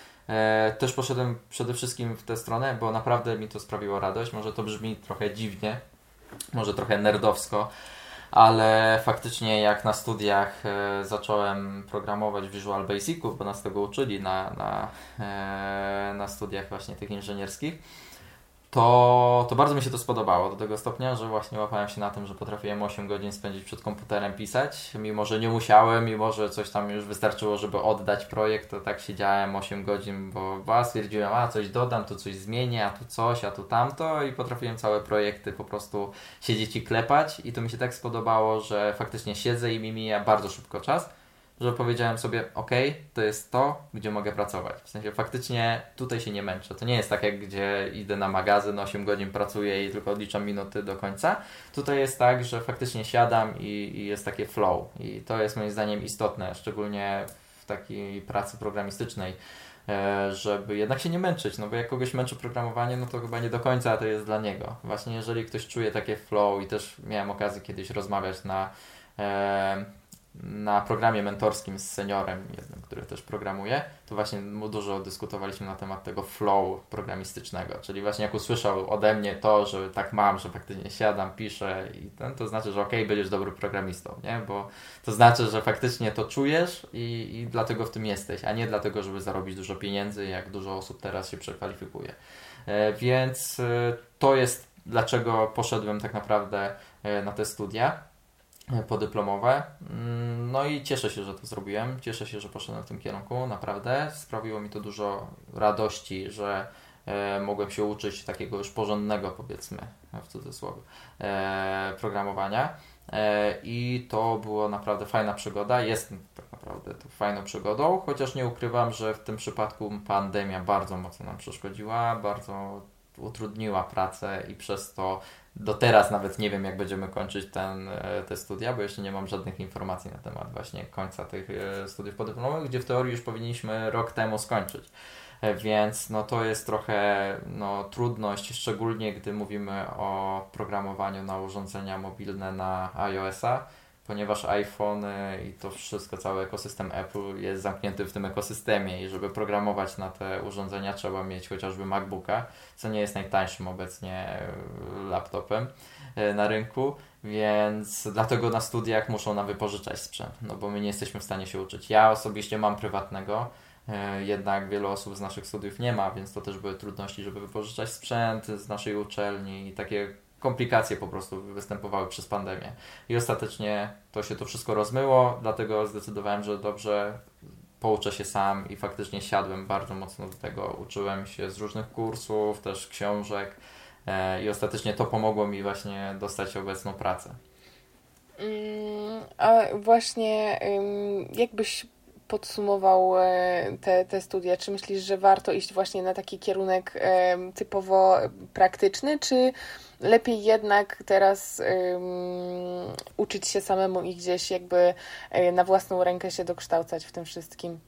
[SPEAKER 2] Też poszedłem przede wszystkim w tę stronę, bo naprawdę mi to sprawiło radość. Może to brzmi trochę dziwnie, może trochę nerdowsko, ale faktycznie jak na studiach e, zacząłem programować w Visual Basicu, bo nas tego uczyli na, na, e, na studiach właśnie tych inżynierskich, to, to bardzo mi się to spodobało do tego stopnia, że właśnie łapałem się na tym, że potrafiłem 8 godzin spędzić przed komputerem pisać, mimo że nie musiałem, mimo że coś tam już wystarczyło, żeby oddać projekt, to tak siedziałem 8 godzin, bo a, stwierdziłem, a coś dodam, tu coś zmienię, a tu coś, a tu tamto i potrafiłem całe projekty po prostu siedzieć i klepać. I to mi się tak spodobało, że faktycznie siedzę i mi mija bardzo szybko czas że powiedziałem sobie, ok, to jest to, gdzie mogę pracować. W sensie faktycznie tutaj się nie męczę. To nie jest tak, jak gdzie idę na magazyn, 8 godzin pracuję i tylko odliczam minuty do końca. Tutaj jest tak, że faktycznie siadam i, i jest takie flow. I to jest moim zdaniem istotne, szczególnie w takiej pracy programistycznej e, żeby jednak się nie męczyć, no bo jak kogoś męczy programowanie, no to chyba nie do końca to jest dla niego. Właśnie jeżeli ktoś czuje takie flow i też miałem okazję kiedyś rozmawiać na e, na programie mentorskim z seniorem, jednym, który też programuje, to właśnie dużo dyskutowaliśmy na temat tego flow programistycznego, czyli właśnie jak usłyszał ode mnie to, że tak mam, że faktycznie siadam, piszę i ten, to znaczy, że okej, okay, będziesz dobrym programistą, nie? Bo to znaczy, że faktycznie to czujesz i, i dlatego w tym jesteś, a nie dlatego, żeby zarobić dużo pieniędzy, jak dużo osób teraz się przekwalifikuje. E, więc e, to jest dlaczego poszedłem tak naprawdę e, na te studia podyplomowe. Mm, no i cieszę się, że to zrobiłem. Cieszę się, że poszedłem w tym kierunku. Naprawdę sprawiło mi to dużo radości, że e, mogłem się uczyć takiego już porządnego, powiedzmy, w cudzysłowie, e, programowania. E, I to była naprawdę fajna przygoda. Jest tak naprawdę to fajną przygodą, chociaż nie ukrywam, że w tym przypadku pandemia bardzo mocno nam przeszkodziła, bardzo utrudniła pracę i przez to do teraz nawet nie wiem, jak będziemy kończyć ten, e, te studia, bo jeszcze nie mam żadnych informacji na temat właśnie końca tych e, studiów podyplomowych, gdzie w teorii już powinniśmy rok temu skończyć. E, więc no to jest trochę no, trudność, szczególnie gdy mówimy o programowaniu na urządzenia mobilne na iOS-a, ponieważ iPhone i to wszystko, cały ekosystem Apple jest zamknięty w tym ekosystemie i żeby programować na te urządzenia trzeba mieć chociażby MacBooka, co nie jest najtańszym obecnie e, laptopem e, na rynku, więc dlatego na studiach muszą nam wypożyczać sprzęt, no bo my nie jesteśmy w stanie się uczyć. Ja osobiście mam prywatnego, e, jednak wielu osób z naszych studiów nie ma, więc to też były trudności, żeby wypożyczać sprzęt z naszej uczelni i takie komplikacje po prostu występowały przez pandemię. I ostatecznie to się to wszystko rozmyło, dlatego zdecydowałem, że dobrze pouczę się sam i faktycznie siadłem bardzo mocno do tego. Uczyłem się z różnych kursów, też książek e, i ostatecznie to pomogło mi właśnie dostać obecną pracę.
[SPEAKER 1] Mm, a właśnie jakbyś podsumował e, te, te studia? Czy myślisz, że warto iść właśnie na taki kierunek typowo praktyczny, czy lepiej jednak teraz um, uczyć się samemu i gdzieś jakby e, na własną rękę się dokształcać w tym wszystkim?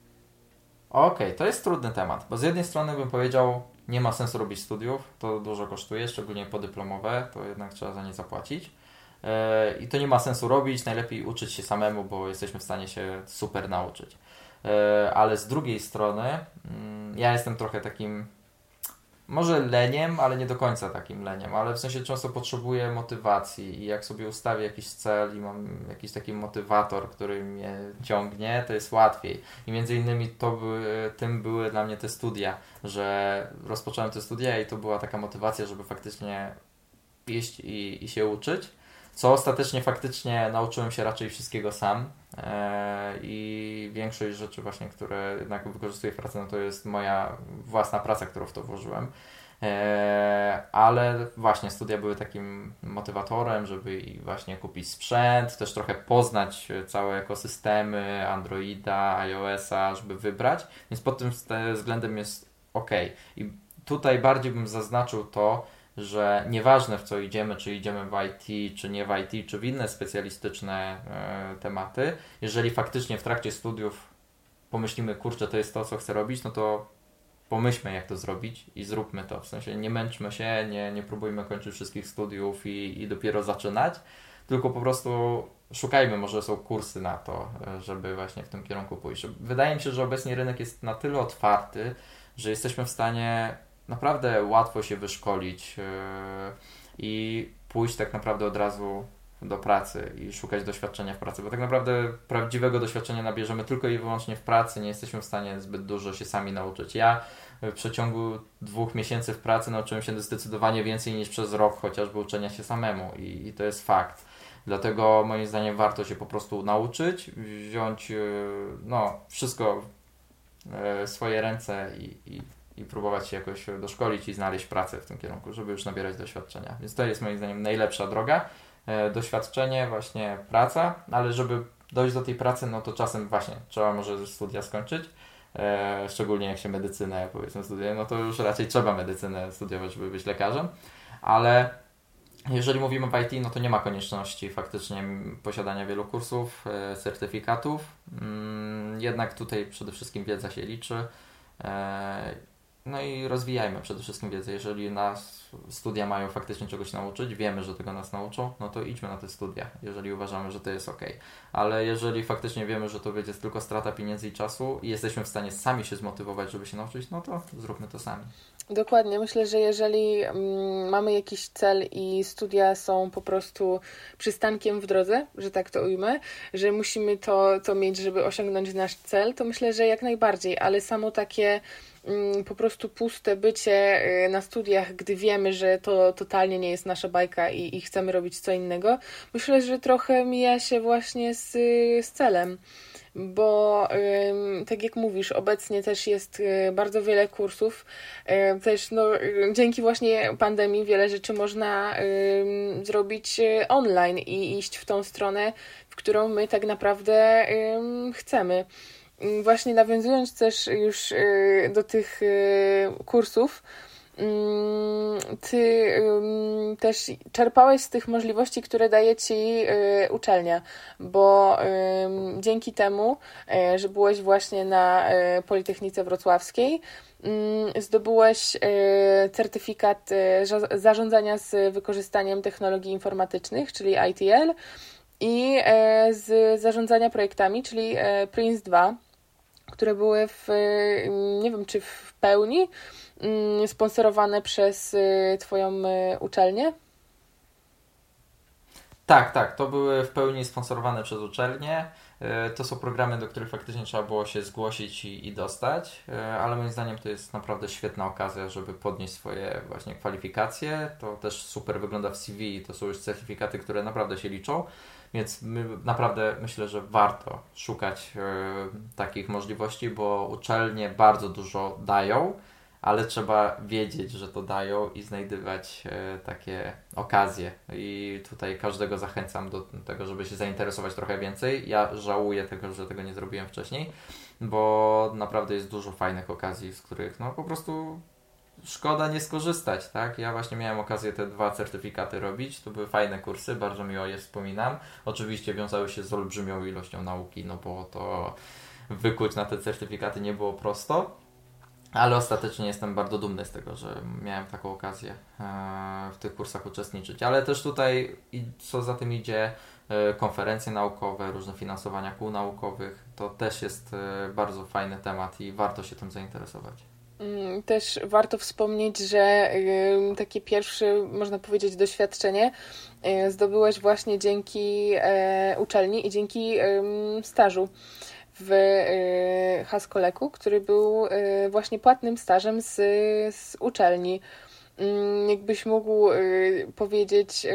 [SPEAKER 2] Okej, okay, to jest trudny temat, bo z jednej strony bym powiedział, nie ma sensu robić studiów, to dużo kosztuje, szczególnie podyplomowe, to jednak trzeba za nie zapłacić. E, I to nie ma sensu robić, najlepiej uczyć się samemu, bo jesteśmy w stanie się super nauczyć. E, ale z drugiej strony, mm, ja jestem trochę takim może leniem, ale nie do końca takim leniem, ale w sensie często potrzebuję motywacji i jak sobie ustawię jakiś cel i mam jakiś taki motywator, który mnie ciągnie, to jest łatwiej. I między innymi to były, tym były dla mnie te studia, że rozpocząłem te studia i to była taka motywacja, żeby faktycznie iść i, i się uczyć co ostatecznie faktycznie nauczyłem się raczej wszystkiego sam e, i większość rzeczy właśnie, które jednak wykorzystuję w pracy, no to jest moja własna praca, którą w to włożyłem. E, ale właśnie studia były takim motywatorem, żeby właśnie kupić sprzęt, też trochę poznać całe ekosystemy Androida, iOS-a, żeby wybrać, więc pod tym względem jest ok. I tutaj bardziej bym zaznaczył to, że nieważne w co idziemy, czy idziemy w IT, czy nie w IT, czy w inne specjalistyczne e, tematy, jeżeli faktycznie w trakcie studiów pomyślimy, kurczę, to jest to, co chcę robić, no to pomyślmy, jak to zrobić i zróbmy to. W sensie nie męczmy się, nie, nie próbujmy kończyć wszystkich studiów i, i dopiero zaczynać, tylko po prostu szukajmy, może są kursy na to, e, żeby właśnie w tym kierunku pójść. Wydaje mi się, że obecnie rynek jest na tyle otwarty, że jesteśmy w stanie naprawdę łatwo się wyszkolić e, i pójść tak naprawdę od razu do pracy i szukać doświadczenia w pracy, bo tak naprawdę prawdziwego doświadczenia nabierzemy tylko i wyłącznie w pracy, nie jesteśmy w stanie zbyt dużo się sami nauczyć. Ja w przeciągu dwóch miesięcy w pracy nauczyłem się zdecydowanie więcej niż przez rok chociażby uczenia się samemu i, i to jest fakt. Dlatego moim zdaniem warto się po prostu nauczyć, wziąć e, no, wszystko w e, swoje ręce i, i i próbować się jakoś doszkolić i znaleźć pracę w tym kierunku, żeby już nabierać doświadczenia. Więc to jest moim zdaniem najlepsza droga. E, doświadczenie, właśnie praca, ale żeby dojść do tej pracy, no to czasem właśnie trzeba może studia skończyć. E, szczególnie jak się medycynę powiedzmy studiuje, no to już raczej trzeba medycynę studiować, żeby być lekarzem, ale jeżeli mówimy w IT, no to nie ma konieczności faktycznie posiadania wielu kursów, e, certyfikatów. Mm, jednak tutaj przede wszystkim wiedza się liczy. No i rozwijajmy przede wszystkim wiedzę. Jeżeli nas studia mają faktycznie czegoś nauczyć, wiemy, że tego nas nauczą, no to idźmy na te studia, jeżeli uważamy, że to jest ok. Ale jeżeli faktycznie wiemy, że to będzie tylko strata pieniędzy i czasu i jesteśmy w stanie sami się zmotywować, żeby się nauczyć, no to zróbmy to sami.
[SPEAKER 1] Dokładnie. Myślę, że jeżeli mm, mamy jakiś cel i studia są po prostu przystankiem w drodze, że tak to ujmę, że musimy to, to mieć, żeby osiągnąć nasz cel, to myślę, że jak najbardziej, ale samo takie po prostu puste bycie y, na studiach, gdy wiemy, że to totalnie nie jest nasza bajka i, i chcemy robić co innego, myślę, że trochę mija się właśnie z, z celem bo tak jak mówisz, obecnie też jest y, bardzo wiele kursów. Też no, dzięki właśnie pandemii wiele rzeczy można zrobić y, online i iść w tą stronę, w którą my tak naprawdę chcemy. Mm, właśnie nawiązując też już y, do tych y, kursów, mm, ty też czerpałeś z tych możliwości, które daje ci y, uczelnia, bo dzięki temu, że byłeś właśnie na Politechnice Wrocławskiej, mm, zdobyłeś certyfikat zarządzania z wykorzystaniem technologii informatycznych, czyli ITL i z zarządzania projektami, czyli Prince 2, które były w, nie wiem czy w pełni mm, sponsorowane przez Twoją uczelnię.
[SPEAKER 2] Tak, tak, to były w pełni sponsorowane przez uczelnię. To są programy, do których faktycznie trzeba było się zgłosić i, i, dostać, ale moim zdaniem to jest naprawdę świetna okazja, żeby podnieść swoje właśnie kwalifikacje. To też super wygląda w CV, to są już certyfikaty, które naprawdę się liczą, więc my naprawdę myślę, że warto szukać e, takich możliwości, bo uczelnie bardzo dużo dają ale trzeba wiedzieć, że to dają i znajdywać e, takie okazje. I tutaj każdego zachęcam do tego, żeby się zainteresować trochę więcej. Ja żałuję tego, że tego nie zrobiłem wcześniej, bo naprawdę jest dużo fajnych okazji, z których no po prostu szkoda nie skorzystać, tak? Ja właśnie miałem okazję te dwa certyfikaty robić, to były fajne kursy, bardzo miło je wspominam. Oczywiście wiązały się z olbrzymią ilością nauki, no bo to wykuć na te certyfikaty nie było prosto ale ostatecznie jestem bardzo dumny z tego, że miałem taką okazję e, w tych kursach uczestniczyć. Ale też tutaj, co za tym idzie, e, konferencje naukowe, różne finansowania kół naukowych, to też jest e, bardzo fajny temat i warto się tym zainteresować.
[SPEAKER 1] Mm, też warto wspomnieć, że takie pierwsze, można powiedzieć, doświadczenie zdobyłeś właśnie dzięki uczelni i dzięki stażu w y, Haskoleku, który był y, właśnie płatnym stażem z, z uczelni. Mm, jakbyś mógł y, powiedzieć,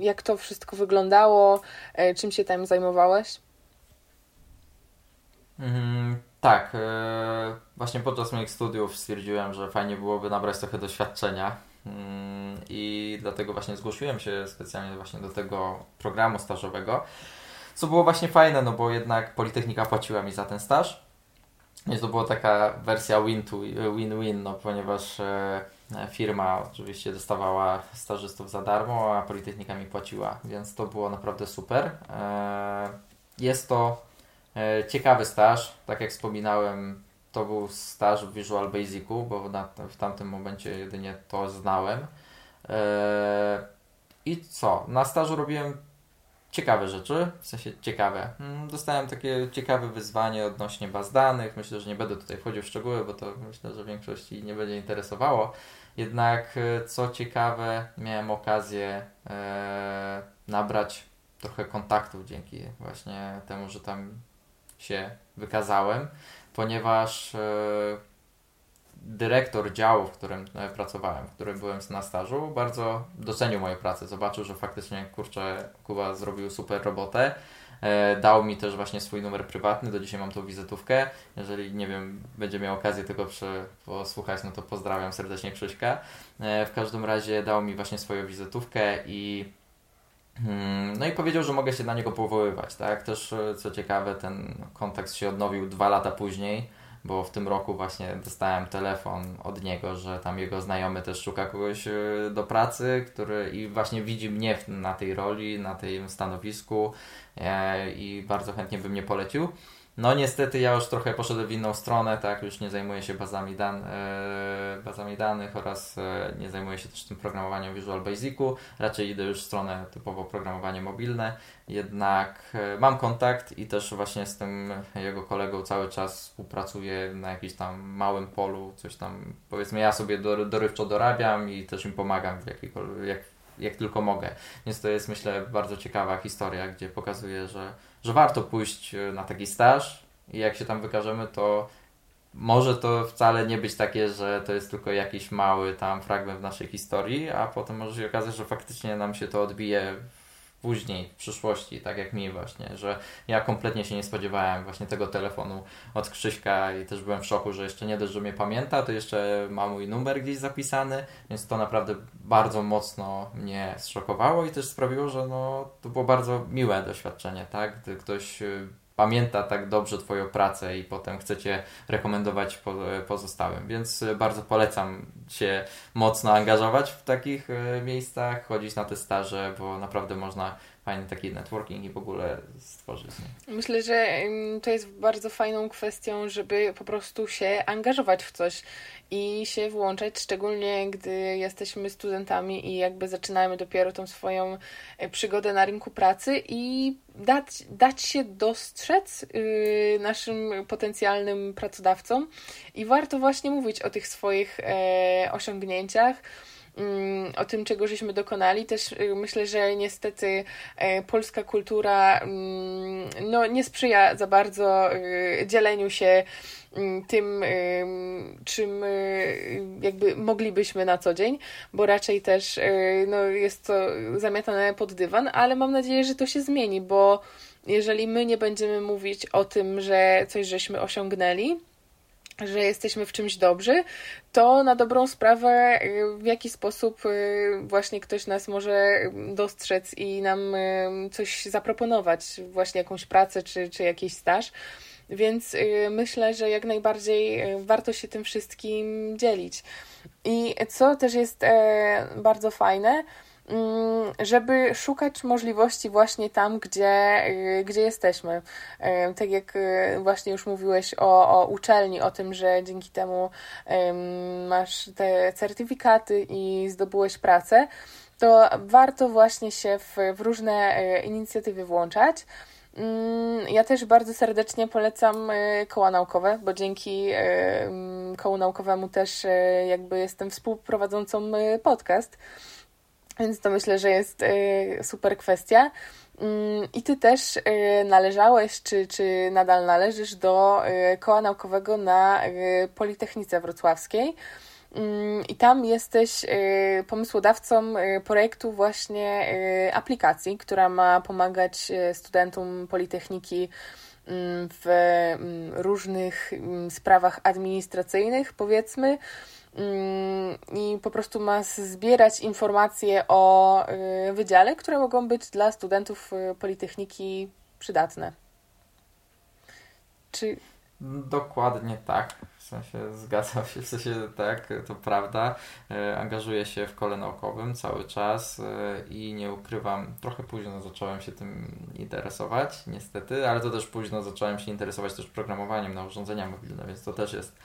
[SPEAKER 1] jak to wszystko wyglądało, czym się tam zajmowałeś?
[SPEAKER 2] Mm, tak, właśnie podczas moich studiów stwierdziłem, że fajnie byłoby nabrać trochę doświadczenia mm, i dlatego właśnie zgłosiłem się specjalnie właśnie do tego programu stażowego. Co było właśnie fajne, no bo jednak Politechnika płaciła mi za ten staż. Więc to była taka wersja win-win, no ponieważ e, firma oczywiście dostawała stażystów za darmo, a Politechnika mi płaciła, więc to było naprawdę super. E, jest to ciekawy staż, tak jak wspominałem, to był staż w Visual Basicu, bo na, w tamtym momencie jedynie to znałem. I co? Na stażu robiłem ciekawe rzeczy, w sensie ciekawe. Mm, dostałem takie ciekawe wyzwanie odnośnie baz danych. Myślę, że nie będę tutaj wchodził w szczegóły, bo to myślę, że większości nie będzie interesowało. Jednak e, co ciekawe, miałem okazję e, nabrać trochę kontaktów dzięki właśnie temu, że tam się wykazałem, ponieważ e, dyrektor działu, w którym e, pracowałem, w którym byłem na stażu, bardzo docenił moją pracę. Zobaczył, że faktycznie kurczę, Kuba zrobił super robotę. E, dał mi też właśnie swój numer prywatny, do dzisiaj mam tą wizytówkę. Jeżeli, nie wiem, będzie miał okazję tego posłuchać, no to pozdrawiam serdecznie Krzyśka. W każdym razie dał mi właśnie swoją wizytówkę i no i powiedział, że mogę się na niego powoływać, tak? Też co ciekawe, ten kontakt się odnowił dwa lata później bo w tym roku właśnie dostałem telefon od niego, że tam jego znajomy też szuka kogoś e, do pracy, który i właśnie widzi mnie na tej roli, na tym stanowisku e, i bardzo chętnie by mnie polecił. No niestety ja już trochę poszedłem w inną stronę, tak, już nie zajmuję się bazami, dan e, bazami danych oraz e, nie zajmuję się też tym programowaniem Visual Basicu, raczej idę już w stronę typowo programowanie mobilne, jednak e, mam kontakt i też właśnie z tym jego kolegą cały czas współpracuję na jakimś tam małym polu, coś tam powiedzmy ja sobie dorywczo dorabiam i też im pomagam w jakikolwiek, jak, jak tylko mogę. Więc to jest myślę bardzo ciekawa historia, gdzie pokazuje, że że warto pójść e, na taki staż i jak się tam wykażemy, to może to wcale nie być takie, że to jest tylko jakiś mały tam fragment w naszej historii, a potem może się okazać, że faktycznie nam się to odbije później, w przyszłości, tak jak mi właśnie, że ja kompletnie się nie spodziewałem właśnie tego telefonu od Krzyśka i też byłem w szoku, że jeszcze nie dość, że mnie pamięta, to jeszcze ma mój numer gdzieś zapisany, więc to naprawdę bardzo mocno mnie zszokowało i też sprawiło, że no, to było bardzo miłe doświadczenie, tak, gdy ktoś y, pamięta tak dobrze Twoją pracę i potem chcecie rekomendować pozostałym. Więc y, bardzo polecam się mocno angażować w takich miejscach, chodzić na te staże, bo naprawdę można fajny taki networking i w ogóle stworzyć.
[SPEAKER 1] Myślę, że to jest bardzo fajną kwestią, żeby po prostu się angażować w coś i się włączać, szczególnie gdy jesteśmy studentami i jakby zaczynamy dopiero tą swoją e, przygodę na rynku pracy i dać, dać się dostrzec yy, naszym potencjalnym pracodawcom i warto właśnie mówić o tych swoich e, osiągnięciach Mm, o tym, czego żeśmy dokonali. Też y, myślę, że niestety e, polska kultura mm, no, nie sprzyja za bardzo y, dzieleniu się tym, czym y, jakby moglibyśmy na co dzień, bo raczej też no, jest to zamiatane pod dywan, ale mam nadzieję, że to się zmieni, bo jeżeli my nie będziemy mówić o tym, że coś żeśmy osiągnęli, że jesteśmy w czymś dobrzy, to na dobrą sprawę y, w jaki sposób y, właśnie ktoś nas może dostrzec i nam y, coś zaproponować, właśnie jakąś pracę czy, czy jakiś staż. Więc myślę, że jak najbardziej warto się tym wszystkim dzielić. I co też jest e, bardzo fajne, Mm, żeby szukać możliwości właśnie tam, gdzie, y, gdzie jesteśmy. Y, tak jak y, właśnie już mówiłeś o, o uczelni, o tym, że dzięki temu masz te certyfikaty i zdobyłeś pracę, to warto właśnie się w, w różne inicjatywy włączać. Mm, ja też bardzo serdecznie polecam koła naukowe, bo dzięki kołu naukowemu też jakby jestem współprowadzącą podcast. Więc to myślę, że jest super kwestia. Mm, I ty też należałeś, czy, czy nadal należysz do koła naukowego na Politechnice Wrocławskiej. Mm, I tam jesteś pomysłodawcą projektu właśnie aplikacji, która ma pomagać studentom Politechniki mm, w różnych sprawach administracyjnych, powiedzmy. Mm, i po prostu ma zbierać informacje o y, wydziale, które mogą być dla studentów y, Politechniki przydatne. Czy...
[SPEAKER 2] Dokładnie tak. Sensie zgadzam się, w sensie tak, to prawda. Y, angażuję się w kole naukowym cały czas i nie ukrywam, trochę późno zacząłem się tym interesować, niestety, ale to też późno zacząłem się interesować też programowaniem na urządzenia mobilne, więc to też jest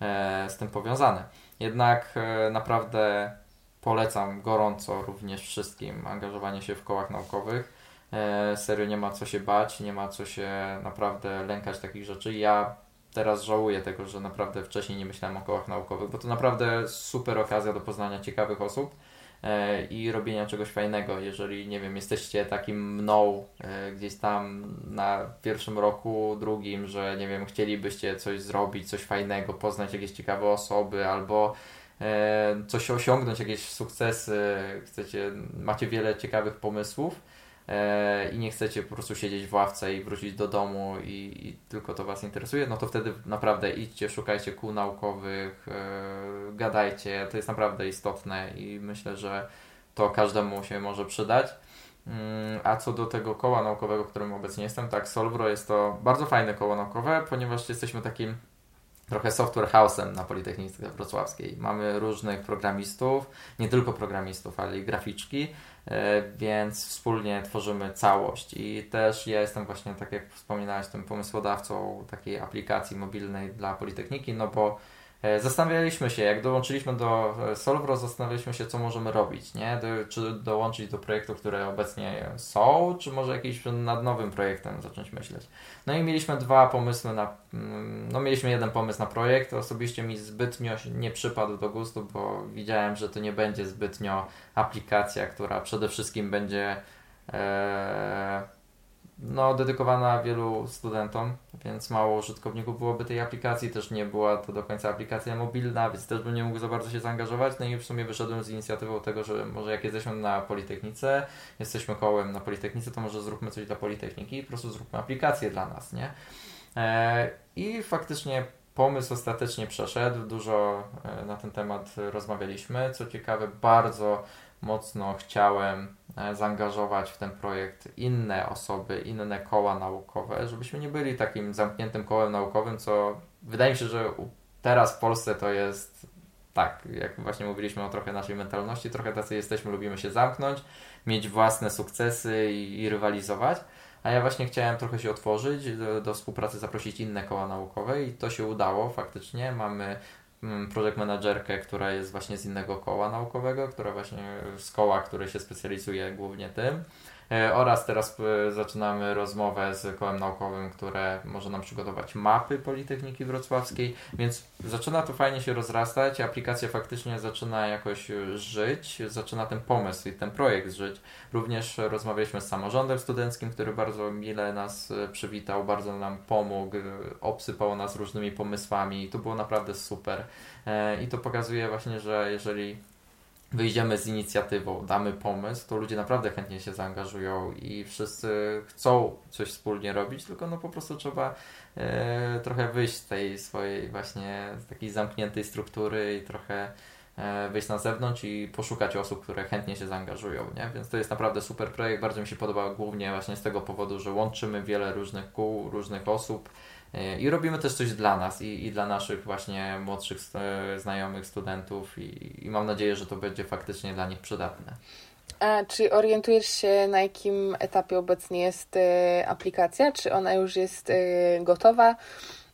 [SPEAKER 2] e, z tym powiązane. Jednak e, naprawdę polecam gorąco również wszystkim angażowanie się w kołach naukowych. E, serio nie ma co się bać, nie ma co się naprawdę lękać takich rzeczy. Ja teraz żałuję tego, że naprawdę wcześniej nie myślałem o kołach naukowych, bo to naprawdę super okazja do poznania ciekawych osób e, i robienia czegoś fajnego. Jeżeli, nie wiem, jesteście takim mną gdzieś tam na pierwszym roku, drugim, że, nie wiem, chcielibyście coś zrobić, coś fajnego, poznać jakieś ciekawe osoby albo E, coś osiągnąć, jakieś sukcesy, chcecie, macie wiele ciekawych pomysłów e, i nie chcecie po prostu siedzieć w ławce i wrócić do domu i, i tylko to Was interesuje, no to wtedy naprawdę idźcie, szukajcie kół naukowych, e, gadajcie, to jest naprawdę istotne i myślę, że to każdemu się może przydać. Mm, a co do tego koła naukowego, którym obecnie jestem, tak, Solbro jest to bardzo fajne koło naukowe, ponieważ jesteśmy takim trochę software house'em na Politechnice Wrocławskiej. Mamy różnych programistów, nie tylko programistów, ale i graficzki, e, więc wspólnie tworzymy całość. I też ja jestem właśnie, tak jak wspominałeś, tym pomysłodawcą takiej aplikacji mobilnej dla Politechniki, no bo E, zastanawialiśmy się, jak dołączyliśmy do e, Solvro, zastanawialiśmy się, co możemy robić, nie? Do, czy dołączyć do projektów, które obecnie są, czy może jakiś nad nowym projektem zacząć myśleć. No i mieliśmy dwa pomysły na, mm, no mieliśmy jeden pomysł na projekt, osobiście mi zbytnio nie przypadł do gustu, bo widziałem, że to nie będzie zbytnio aplikacja, która przede wszystkim będzie e, no, dedykowana wielu studentom, więc mało użytkowników byłoby tej aplikacji, też nie była to do końca aplikacja mobilna, więc też bym nie mógł za bardzo się zaangażować. No i w sumie wyszedłem z inicjatywą tego, że może jak jesteśmy na Politechnice, jesteśmy kołem na Politechnice, to może zróbmy coś dla Politechniki i po prostu zróbmy aplikację dla nas, nie? E, I faktycznie pomysł ostatecznie przeszedł, dużo e, na ten temat rozmawialiśmy. Co ciekawe, bardzo mocno chciałem e, zaangażować w ten projekt inne osoby, inne koła naukowe, żebyśmy nie byli takim zamkniętym kołem naukowym, co wydaje mi się, że teraz w Polsce to jest tak, jak właśnie mówiliśmy o trochę naszej mentalności, trochę tacy jesteśmy, lubimy się zamknąć, mieć własne sukcesy i, i rywalizować. A ja właśnie chciałem trochę się otworzyć, do, do, współpracy zaprosić inne koła naukowe i to się udało faktycznie. Mamy project managerkę, która jest właśnie z innego koła naukowego, która właśnie z koła, które się specjalizuje głównie tym. E, oraz teraz e, zaczynamy rozmowę z kołem naukowym, które może nam przygotować mapy Politechniki Wrocławskiej, więc zaczyna to fajnie się rozrastać, aplikacja faktycznie zaczyna jakoś e, żyć, zaczyna ten pomysł i ten projekt żyć. Również rozmawialiśmy z samorządem studenckim, który bardzo mile nas przywitał, bardzo nam pomógł, obsypał nas różnymi pomysłami i to było naprawdę super. I to pokazuje właśnie, że jeżeli wyjdziemy z inicjatywą, damy pomysł, to ludzie naprawdę chętnie się zaangażują i wszyscy chcą coś wspólnie robić, tylko no po prostu trzeba e, trochę wyjść z tej swojej właśnie z takiej zamkniętej struktury i trochę e, wyjść na zewnątrz i poszukać osób, które chętnie się zaangażują, nie? Więc to jest naprawdę super projekt, bardzo mi się podoba głównie właśnie z tego powodu, że łączymy wiele różnych kół, różnych osób, i robimy też coś dla nas i, i dla naszych właśnie młodszych znajomych, studentów i, i mam nadzieję, że to będzie faktycznie dla nich przydatne.
[SPEAKER 1] A czy orientujesz się, na jakim etapie obecnie jest y, aplikacja? Czy ona już jest y, gotowa?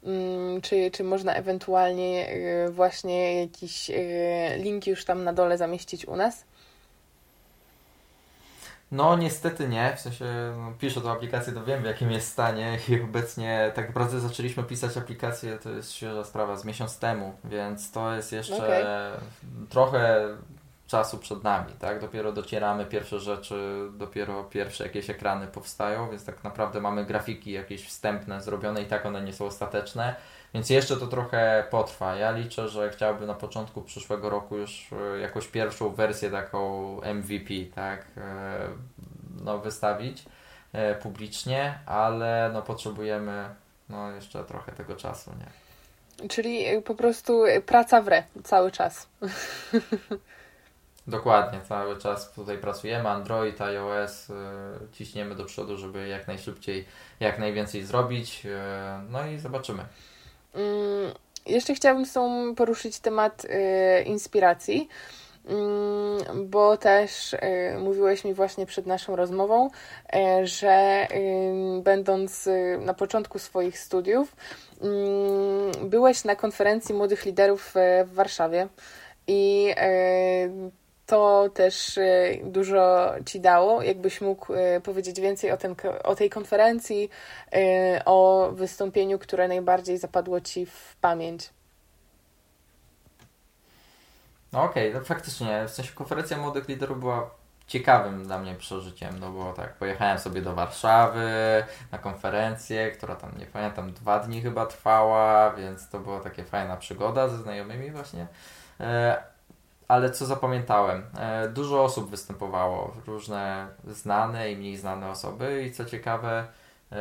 [SPEAKER 1] Y, czy, czy można ewentualnie właśnie jakiś link już tam na dole zamieścić u nas?
[SPEAKER 2] No niestety nie, w sensie no, piszę tą aplikację, to wiem w jakim jest stanie i obecnie tak naprawdę zaczęliśmy pisać aplikację, to jest świeża sprawa z miesiąc temu, więc to jest jeszcze okay. trochę czasu przed nami, tak? Dopiero docieramy pierwsze rzeczy, dopiero pierwsze jakieś ekrany powstają, więc tak naprawdę mamy grafiki jakieś wstępne zrobione i tak one nie są ostateczne więc jeszcze to trochę potrwa. Ja liczę, że chciałbym na początku przyszłego roku już e, jakąś pierwszą wersję taką MVP, tak, e, no wystawić e, publicznie, ale no potrzebujemy no jeszcze trochę tego czasu, nie?
[SPEAKER 1] Czyli po prostu praca w re cały czas.
[SPEAKER 2] Dokładnie, cały czas tutaj pracujemy, Android, iOS, ciśniemy do przodu, żeby jak najszybciej, jak najwięcej zrobić, no i zobaczymy.
[SPEAKER 1] Mm, jeszcze chciałabym z poruszyć temat y, inspiracji, mm, bo też y, mówiłeś mi właśnie przed naszą rozmową, y, że będąc na początku swoich studiów, mm, byłeś na konferencji młodych liderów w Warszawie i to też e, dużo Ci dało. Jakbyś mógł e, powiedzieć więcej o, ten, o tej konferencji, e, o wystąpieniu, które najbardziej zapadło Ci w pamięć.
[SPEAKER 2] No okej, okay, no faktycznie, w sensie konferencja młodych liderów była ciekawym dla mnie przeżyciem, no bo tak, pojechałem sobie do Warszawy na konferencję, która tam, nie pamiętam, dwa dni chyba trwała, więc to była taka fajna przygoda ze znajomymi właśnie ale co zapamiętałem? E, dużo osób występowało, różne znane i mniej znane osoby i co ciekawe, e,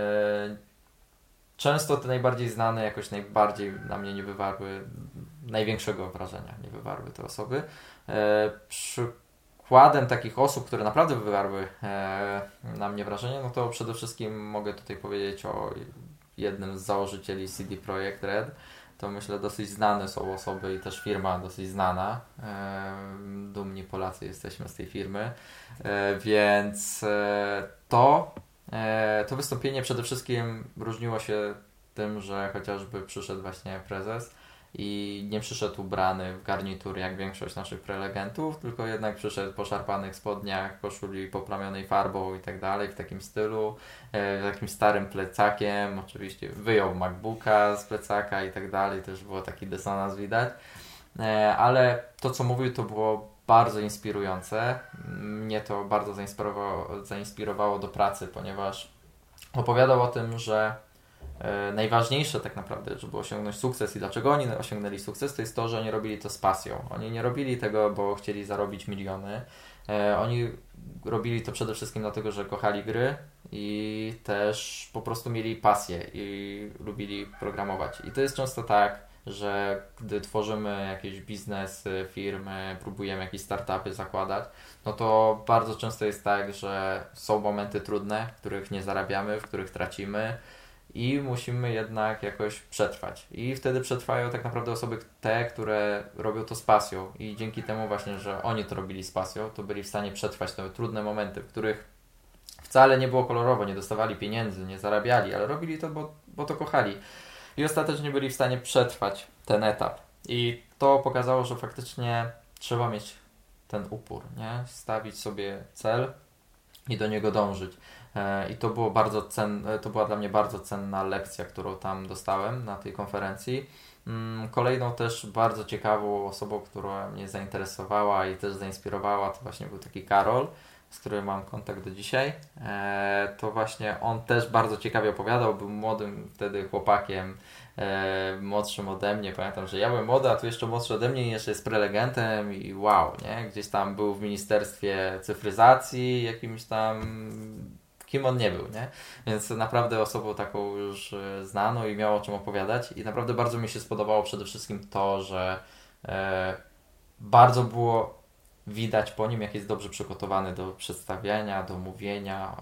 [SPEAKER 2] często te najbardziej znane jakoś najbardziej na mnie nie wywarły największego wrażenia, nie wywarły te osoby. E, przykładem takich osób, które naprawdę wywarły na mnie wrażenie, no to przede wszystkim mogę tutaj powiedzieć o jednym z założycieli CD Projekt Red, to myślę dosyć znane są osoby i też firma dosyć znana. Dumni Polacy jesteśmy z tej firmy, e, więc e, to, e, to wystąpienie przede wszystkim różniło się tym, że chociażby przyszedł właśnie prezes i nie przyszedł ubrany w garnitur jak większość naszych prelegentów, tylko jednak przyszedł po szarpanych spodniach, koszuli poplamionej farbą i tak dalej, w takim stylu, e, takim starym plecakiem, oczywiście wyjął MacBooka z plecaka i tak dalej, też było taki dysonans widać, e, ale to co mówił to było bardzo inspirujące, mnie to bardzo zainspirowało, zainspirowało do pracy, ponieważ opowiadał o tym, że najważniejsze tak naprawdę, żeby osiągnąć sukces i dlaczego oni osiągnęli sukces, to jest to, że oni robili to z pasją. Oni nie robili tego, bo chcieli zarobić miliony. E, oni robili to przede wszystkim dlatego, że kochali gry i też po prostu mieli pasję i lubili programować. I to jest często tak, że gdy tworzymy jakieś biznesy, firmy, próbujemy jakieś startupy zakładać, no to bardzo często jest tak, że są momenty trudne, w których nie zarabiamy, w których tracimy i musimy jednak jakoś przetrwać. I wtedy przetrwają tak naprawdę osoby te, które robią to z pasją i dzięki temu właśnie, że oni to robili z pasją, to byli w stanie przetrwać te trudne momenty, w których wcale nie było kolorowo, nie dostawali pieniędzy, nie zarabiali, ale robili to, bo, bo to kochali. I ostatecznie byli w stanie przetrwać ten etap. I to pokazało, że faktycznie trzeba mieć ten upór, nie? Stawić sobie cel i do niego dążyć. E, I to było bardzo cenne, to była dla mnie bardzo cenna lekcja, którą tam dostałem na tej konferencji. Mm, kolejną też bardzo ciekawą osobą, która mnie zainteresowała i też zainspirowała, to właśnie był taki Karol, z którym mam kontakt do dzisiaj. E, to właśnie on też bardzo ciekawie opowiadał, był młodym wtedy chłopakiem, e, młodszym ode mnie. Pamiętam, że ja byłem młody, a tu jeszcze młodszy ode mnie jeszcze jest prelegentem i wow, nie? Gdzieś tam był w Ministerstwie Cyfryzacji, jakimś tam kim on nie był, nie? Więc naprawdę osobą taką już e, znaną i miał o czym opowiadać i naprawdę bardzo mi się spodobało przede wszystkim to, że bardzo było widać po nim, jak jest dobrze przygotowany do przedstawiania, do mówienia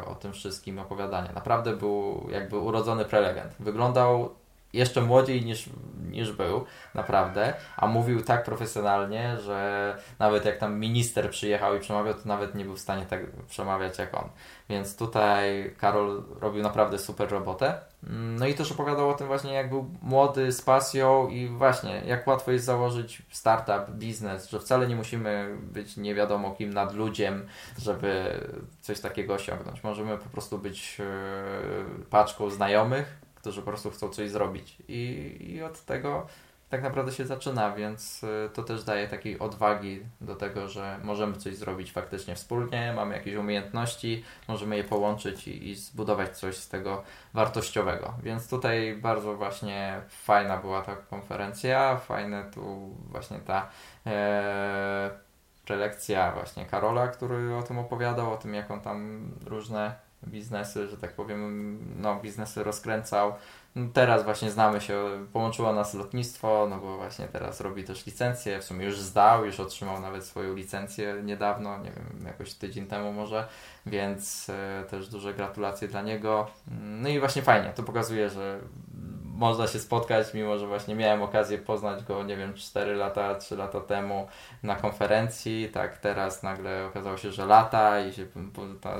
[SPEAKER 2] e, o tym wszystkim, opowiadania. Naprawdę był jakby urodzony prelegent. Wyglądał jeszcze młodziej niż, niż był, naprawdę, a mówił tak profesjonalnie, że nawet jak tam minister przyjechał i przemawiał, to nawet nie był w stanie tak przemawiać jak on. Więc tutaj Karol robił naprawdę super robotę. Mm, no i też opowiadał o tym właśnie, jak był młody, z pasją i właśnie, jak łatwo jest założyć startup, biznes, że wcale nie musimy być nie wiadomo kim nad ludziem, żeby coś takiego osiągnąć. Możemy po prostu być e, paczką znajomych, którzy po prostu chcą coś zrobić. I, i od tego tak naprawdę się zaczyna, więc y, to też daje takiej odwagi do tego, że możemy coś zrobić faktycznie wspólnie, mamy jakieś umiejętności, możemy je połączyć i, i zbudować coś z tego wartościowego. Więc tutaj bardzo właśnie fajna była ta konferencja, fajne tu właśnie ta e, prelekcja właśnie Karola, który o tym opowiadał, o tym jak on tam różne biznesy, że tak powiem, no biznesy rozkręcał. No, teraz właśnie znamy się, połączyło nas lotnictwo, no bo właśnie teraz robi też licencję, w sumie już zdał, już otrzymał nawet swoją licencję niedawno, nie wiem, jakoś tydzień temu może, więc e, też duże gratulacje dla niego. No i właśnie fajnie, to pokazuje, że można się spotkać, mimo że właśnie miałem okazję poznać go, nie wiem, 4 lata, 3 lata temu na konferencji, tak teraz nagle okazało się, że lata i się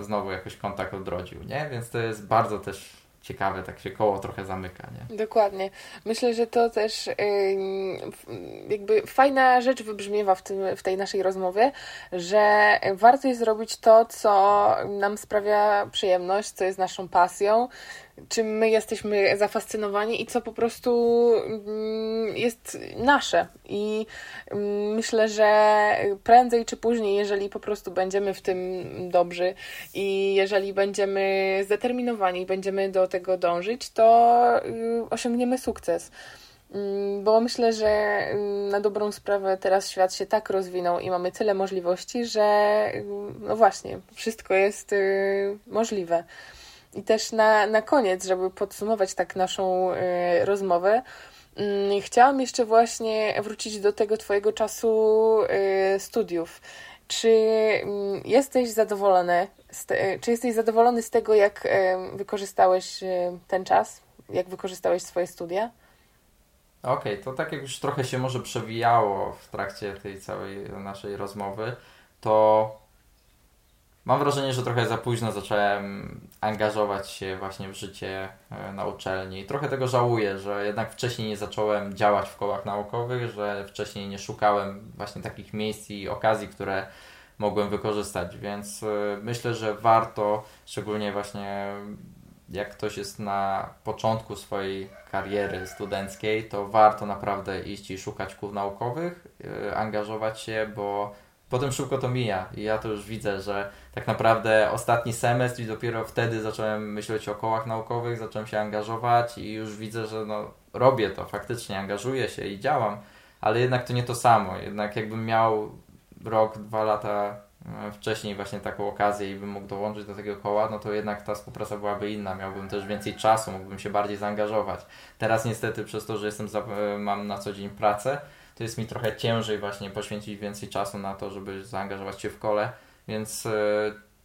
[SPEAKER 2] znowu jakoś kontakt odrodził, nie? Więc to jest bardzo też ciekawe, tak się koło trochę zamyka, nie?
[SPEAKER 1] Dokładnie. Myślę, że to też jakby fajna rzecz wybrzmiewa w, tym, w tej naszej rozmowie, że warto jest zrobić to, co nam sprawia przyjemność, co jest naszą pasją, czym my jesteśmy zafascynowani i co po prostu mm, jest nasze. I mm, myślę, że prędzej czy później, jeżeli po prostu będziemy w tym dobrzy i jeżeli będziemy zdeterminowani i będziemy do tego dążyć, to y, osiągniemy sukces. Mm, bo myślę, że na dobrą sprawę teraz świat się tak rozwinął i mamy tyle możliwości, że no właśnie, wszystko jest y, możliwe. I też na, na koniec, żeby podsumować tak naszą y, rozmowę, y, chciałam jeszcze właśnie wrócić do tego Twojego czasu y, studiów. Czy mm, jesteś zadowolony, te, czy jesteś zadowolony z tego, jak wykorzystałeś ten czas, jak wykorzystałeś swoje studia?
[SPEAKER 2] Okej, okay, to tak jak już trochę się może przewijało w trakcie tej całej naszej rozmowy, to Mam wrażenie, że trochę za późno zacząłem angażować się właśnie w życie e, na uczelni. Trochę tego żałuję, że jednak wcześniej nie zacząłem działać w kołach naukowych, że wcześniej nie szukałem właśnie takich miejsc i okazji, które mogłem wykorzystać, więc e, myślę, że warto, szczególnie właśnie jak ktoś jest na początku swojej kariery studenckiej, to warto naprawdę iść i szukać kół naukowych, e, angażować się, bo potem szybko to mija i ja to już widzę, że tak naprawdę ostatni semestr i dopiero wtedy zacząłem myśleć o kołach naukowych, zacząłem się angażować i już widzę, że no, robię to, faktycznie angażuję się i działam, ale jednak to nie to samo. Jednak jakbym miał rok, dwa lata e, wcześniej właśnie taką okazję i bym mógł dołączyć do tego koła, no to jednak ta współpraca byłaby inna, miałbym też więcej czasu, mógłbym się bardziej zaangażować. Teraz niestety przez to, że jestem za, e, mam na co dzień pracę, to jest mi trochę ciężej właśnie poświęcić więcej czasu na to, żeby zaangażować się w kole, więc e,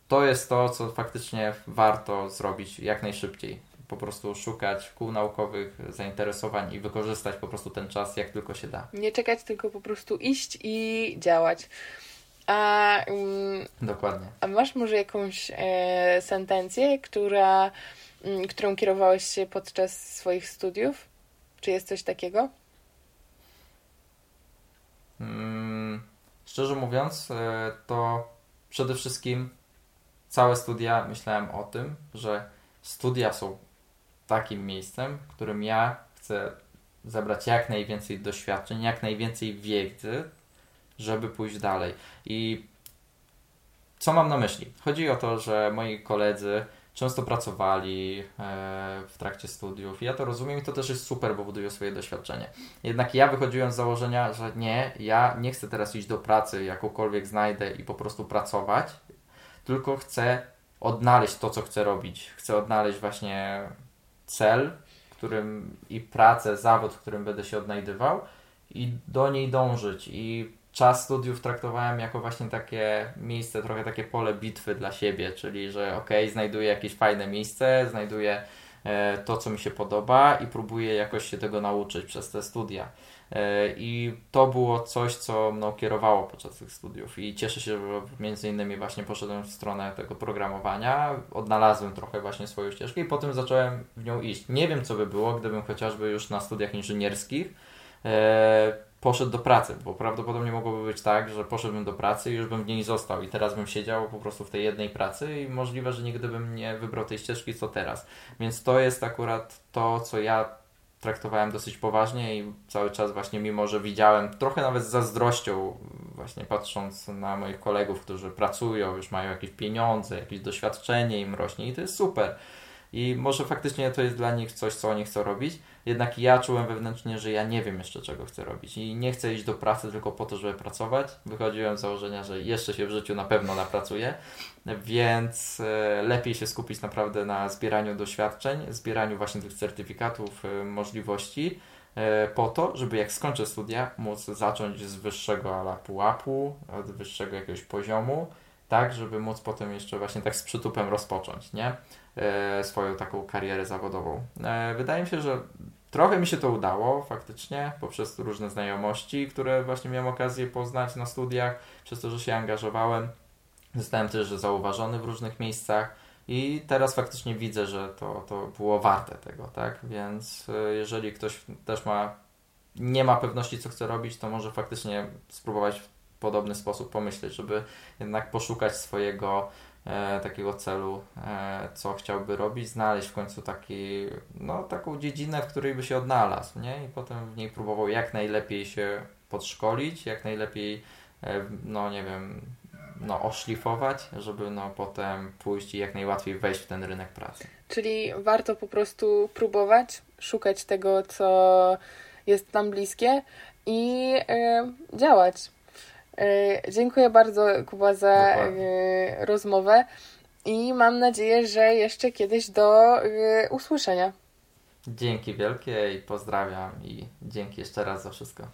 [SPEAKER 2] to jest to, co faktycznie warto zrobić jak najszybciej. po prostu szukać kół naukowych, zainteresowań i wykorzystać po prostu ten czas jak tylko się da.
[SPEAKER 1] Nie czekać, tylko po prostu iść i działać. A, um,
[SPEAKER 2] Dokładnie.
[SPEAKER 1] A masz może jakąś e, sentencję, która, m, mm, którą kierowałeś się podczas swoich studiów? Czy jest coś takiego?
[SPEAKER 2] Hmm, szczerze mówiąc, e, to przede wszystkim całe studia myślałem o tym, że studia są takim miejscem, w którym ja chcę zebrać jak najwięcej doświadczeń, jak najwięcej wiedzy, żeby pójść dalej. I co mam na myśli? Chodzi o to, że moi koledzy często pracowali e, w trakcie studiów. Ja to rozumiem i to też jest super, bo budują swoje doświadczenie. Jednak ja wychodziłem z założenia, że nie, ja nie chcę teraz iść do pracy, jakąkolwiek znajdę i po prostu pracować, tylko chcę odnaleźć to, co chcę robić. Chcę odnaleźć właśnie cel, którym i pracę, zawód, w którym będę się odnajdywał i do niej dążyć. I czas studiów traktowałem jako właśnie takie miejsce, trochę takie pole bitwy dla siebie, czyli że ok, znajduję jakieś fajne miejsce, znajduję e, to, co mi się podoba i próbuję jakoś się tego nauczyć przez te studia. E, I to było coś, co mną kierowało podczas tych studiów i cieszę się, że między innymi właśnie poszedłem w stronę tego programowania, odnalazłem trochę właśnie swoją ścieżkę i potem zacząłem w nią iść. Nie wiem, co by było, gdybym chociażby już na studiach inżynierskich e, poszedł do pracy, bo prawdopodobnie mogłoby być tak, że poszedłbym do pracy i już bym w niej został i teraz bym siedział po prostu w tej jednej pracy i możliwe, że nigdy bym nie wybrał tej ścieżki co teraz. Więc to jest akurat to, co ja traktowałem dosyć poważnie i cały czas właśnie mimo, że widziałem trochę nawet z zazdrością właśnie patrząc na moich kolegów, którzy pracują, już mają jakieś pieniądze, jakieś doświadczenie im rośnie i to jest super. I może faktycznie to jest dla nich coś, co oni chcą robić, jednak ja czułem wewnętrznie, że ja nie wiem jeszcze, czego chcę robić i nie chcę iść do pracy tylko po to, żeby pracować. Wychodziłem z założenia, że jeszcze się w życiu na pewno napracuję, więc e, lepiej się skupić naprawdę na zbieraniu doświadczeń, zbieraniu właśnie tych certyfikatów, e, możliwości, e, po to, żeby jak skończę studia, móc zacząć z wyższego ala pułapu, od wyższego jakiegoś poziomu, tak, żeby móc potem jeszcze właśnie tak z przytupem rozpocząć, nie? swoją taką karierę zawodową. wydaje mi się, że Trochę mi się to udało faktycznie poprzez różne znajomości, które właśnie miałem okazję poznać na studiach, przez to, że się angażowałem. Zostałem też zauważony w różnych miejscach i teraz faktycznie widzę, że to, to było warte tego, tak? Więc e, jeżeli ktoś też ma, nie ma pewności, co chce robić, to może faktycznie spróbować podobny sposób pomyśleć, żeby jednak poszukać swojego e, takiego celu, e, co chciałby robić, znaleźć w końcu taki, no, taką dziedzinę, w której by się odnalazł, nie? I potem w niej próbował jak najlepiej się podszkolić, jak najlepiej, e, no nie wiem, no, oszlifować, żeby no, potem pójść i jak najłatwiej wejść w ten rynek pracy.
[SPEAKER 1] Czyli warto po prostu próbować, szukać tego, co jest nam bliskie i y, działać. E, dziękuję bardzo, Kuba, za Dokładnie. E, rozmowę i mam nadzieję, że jeszcze kiedyś do e, usłyszenia.
[SPEAKER 2] Dzięki wielkie i pozdrawiam i dzięki jeszcze raz za wszystko.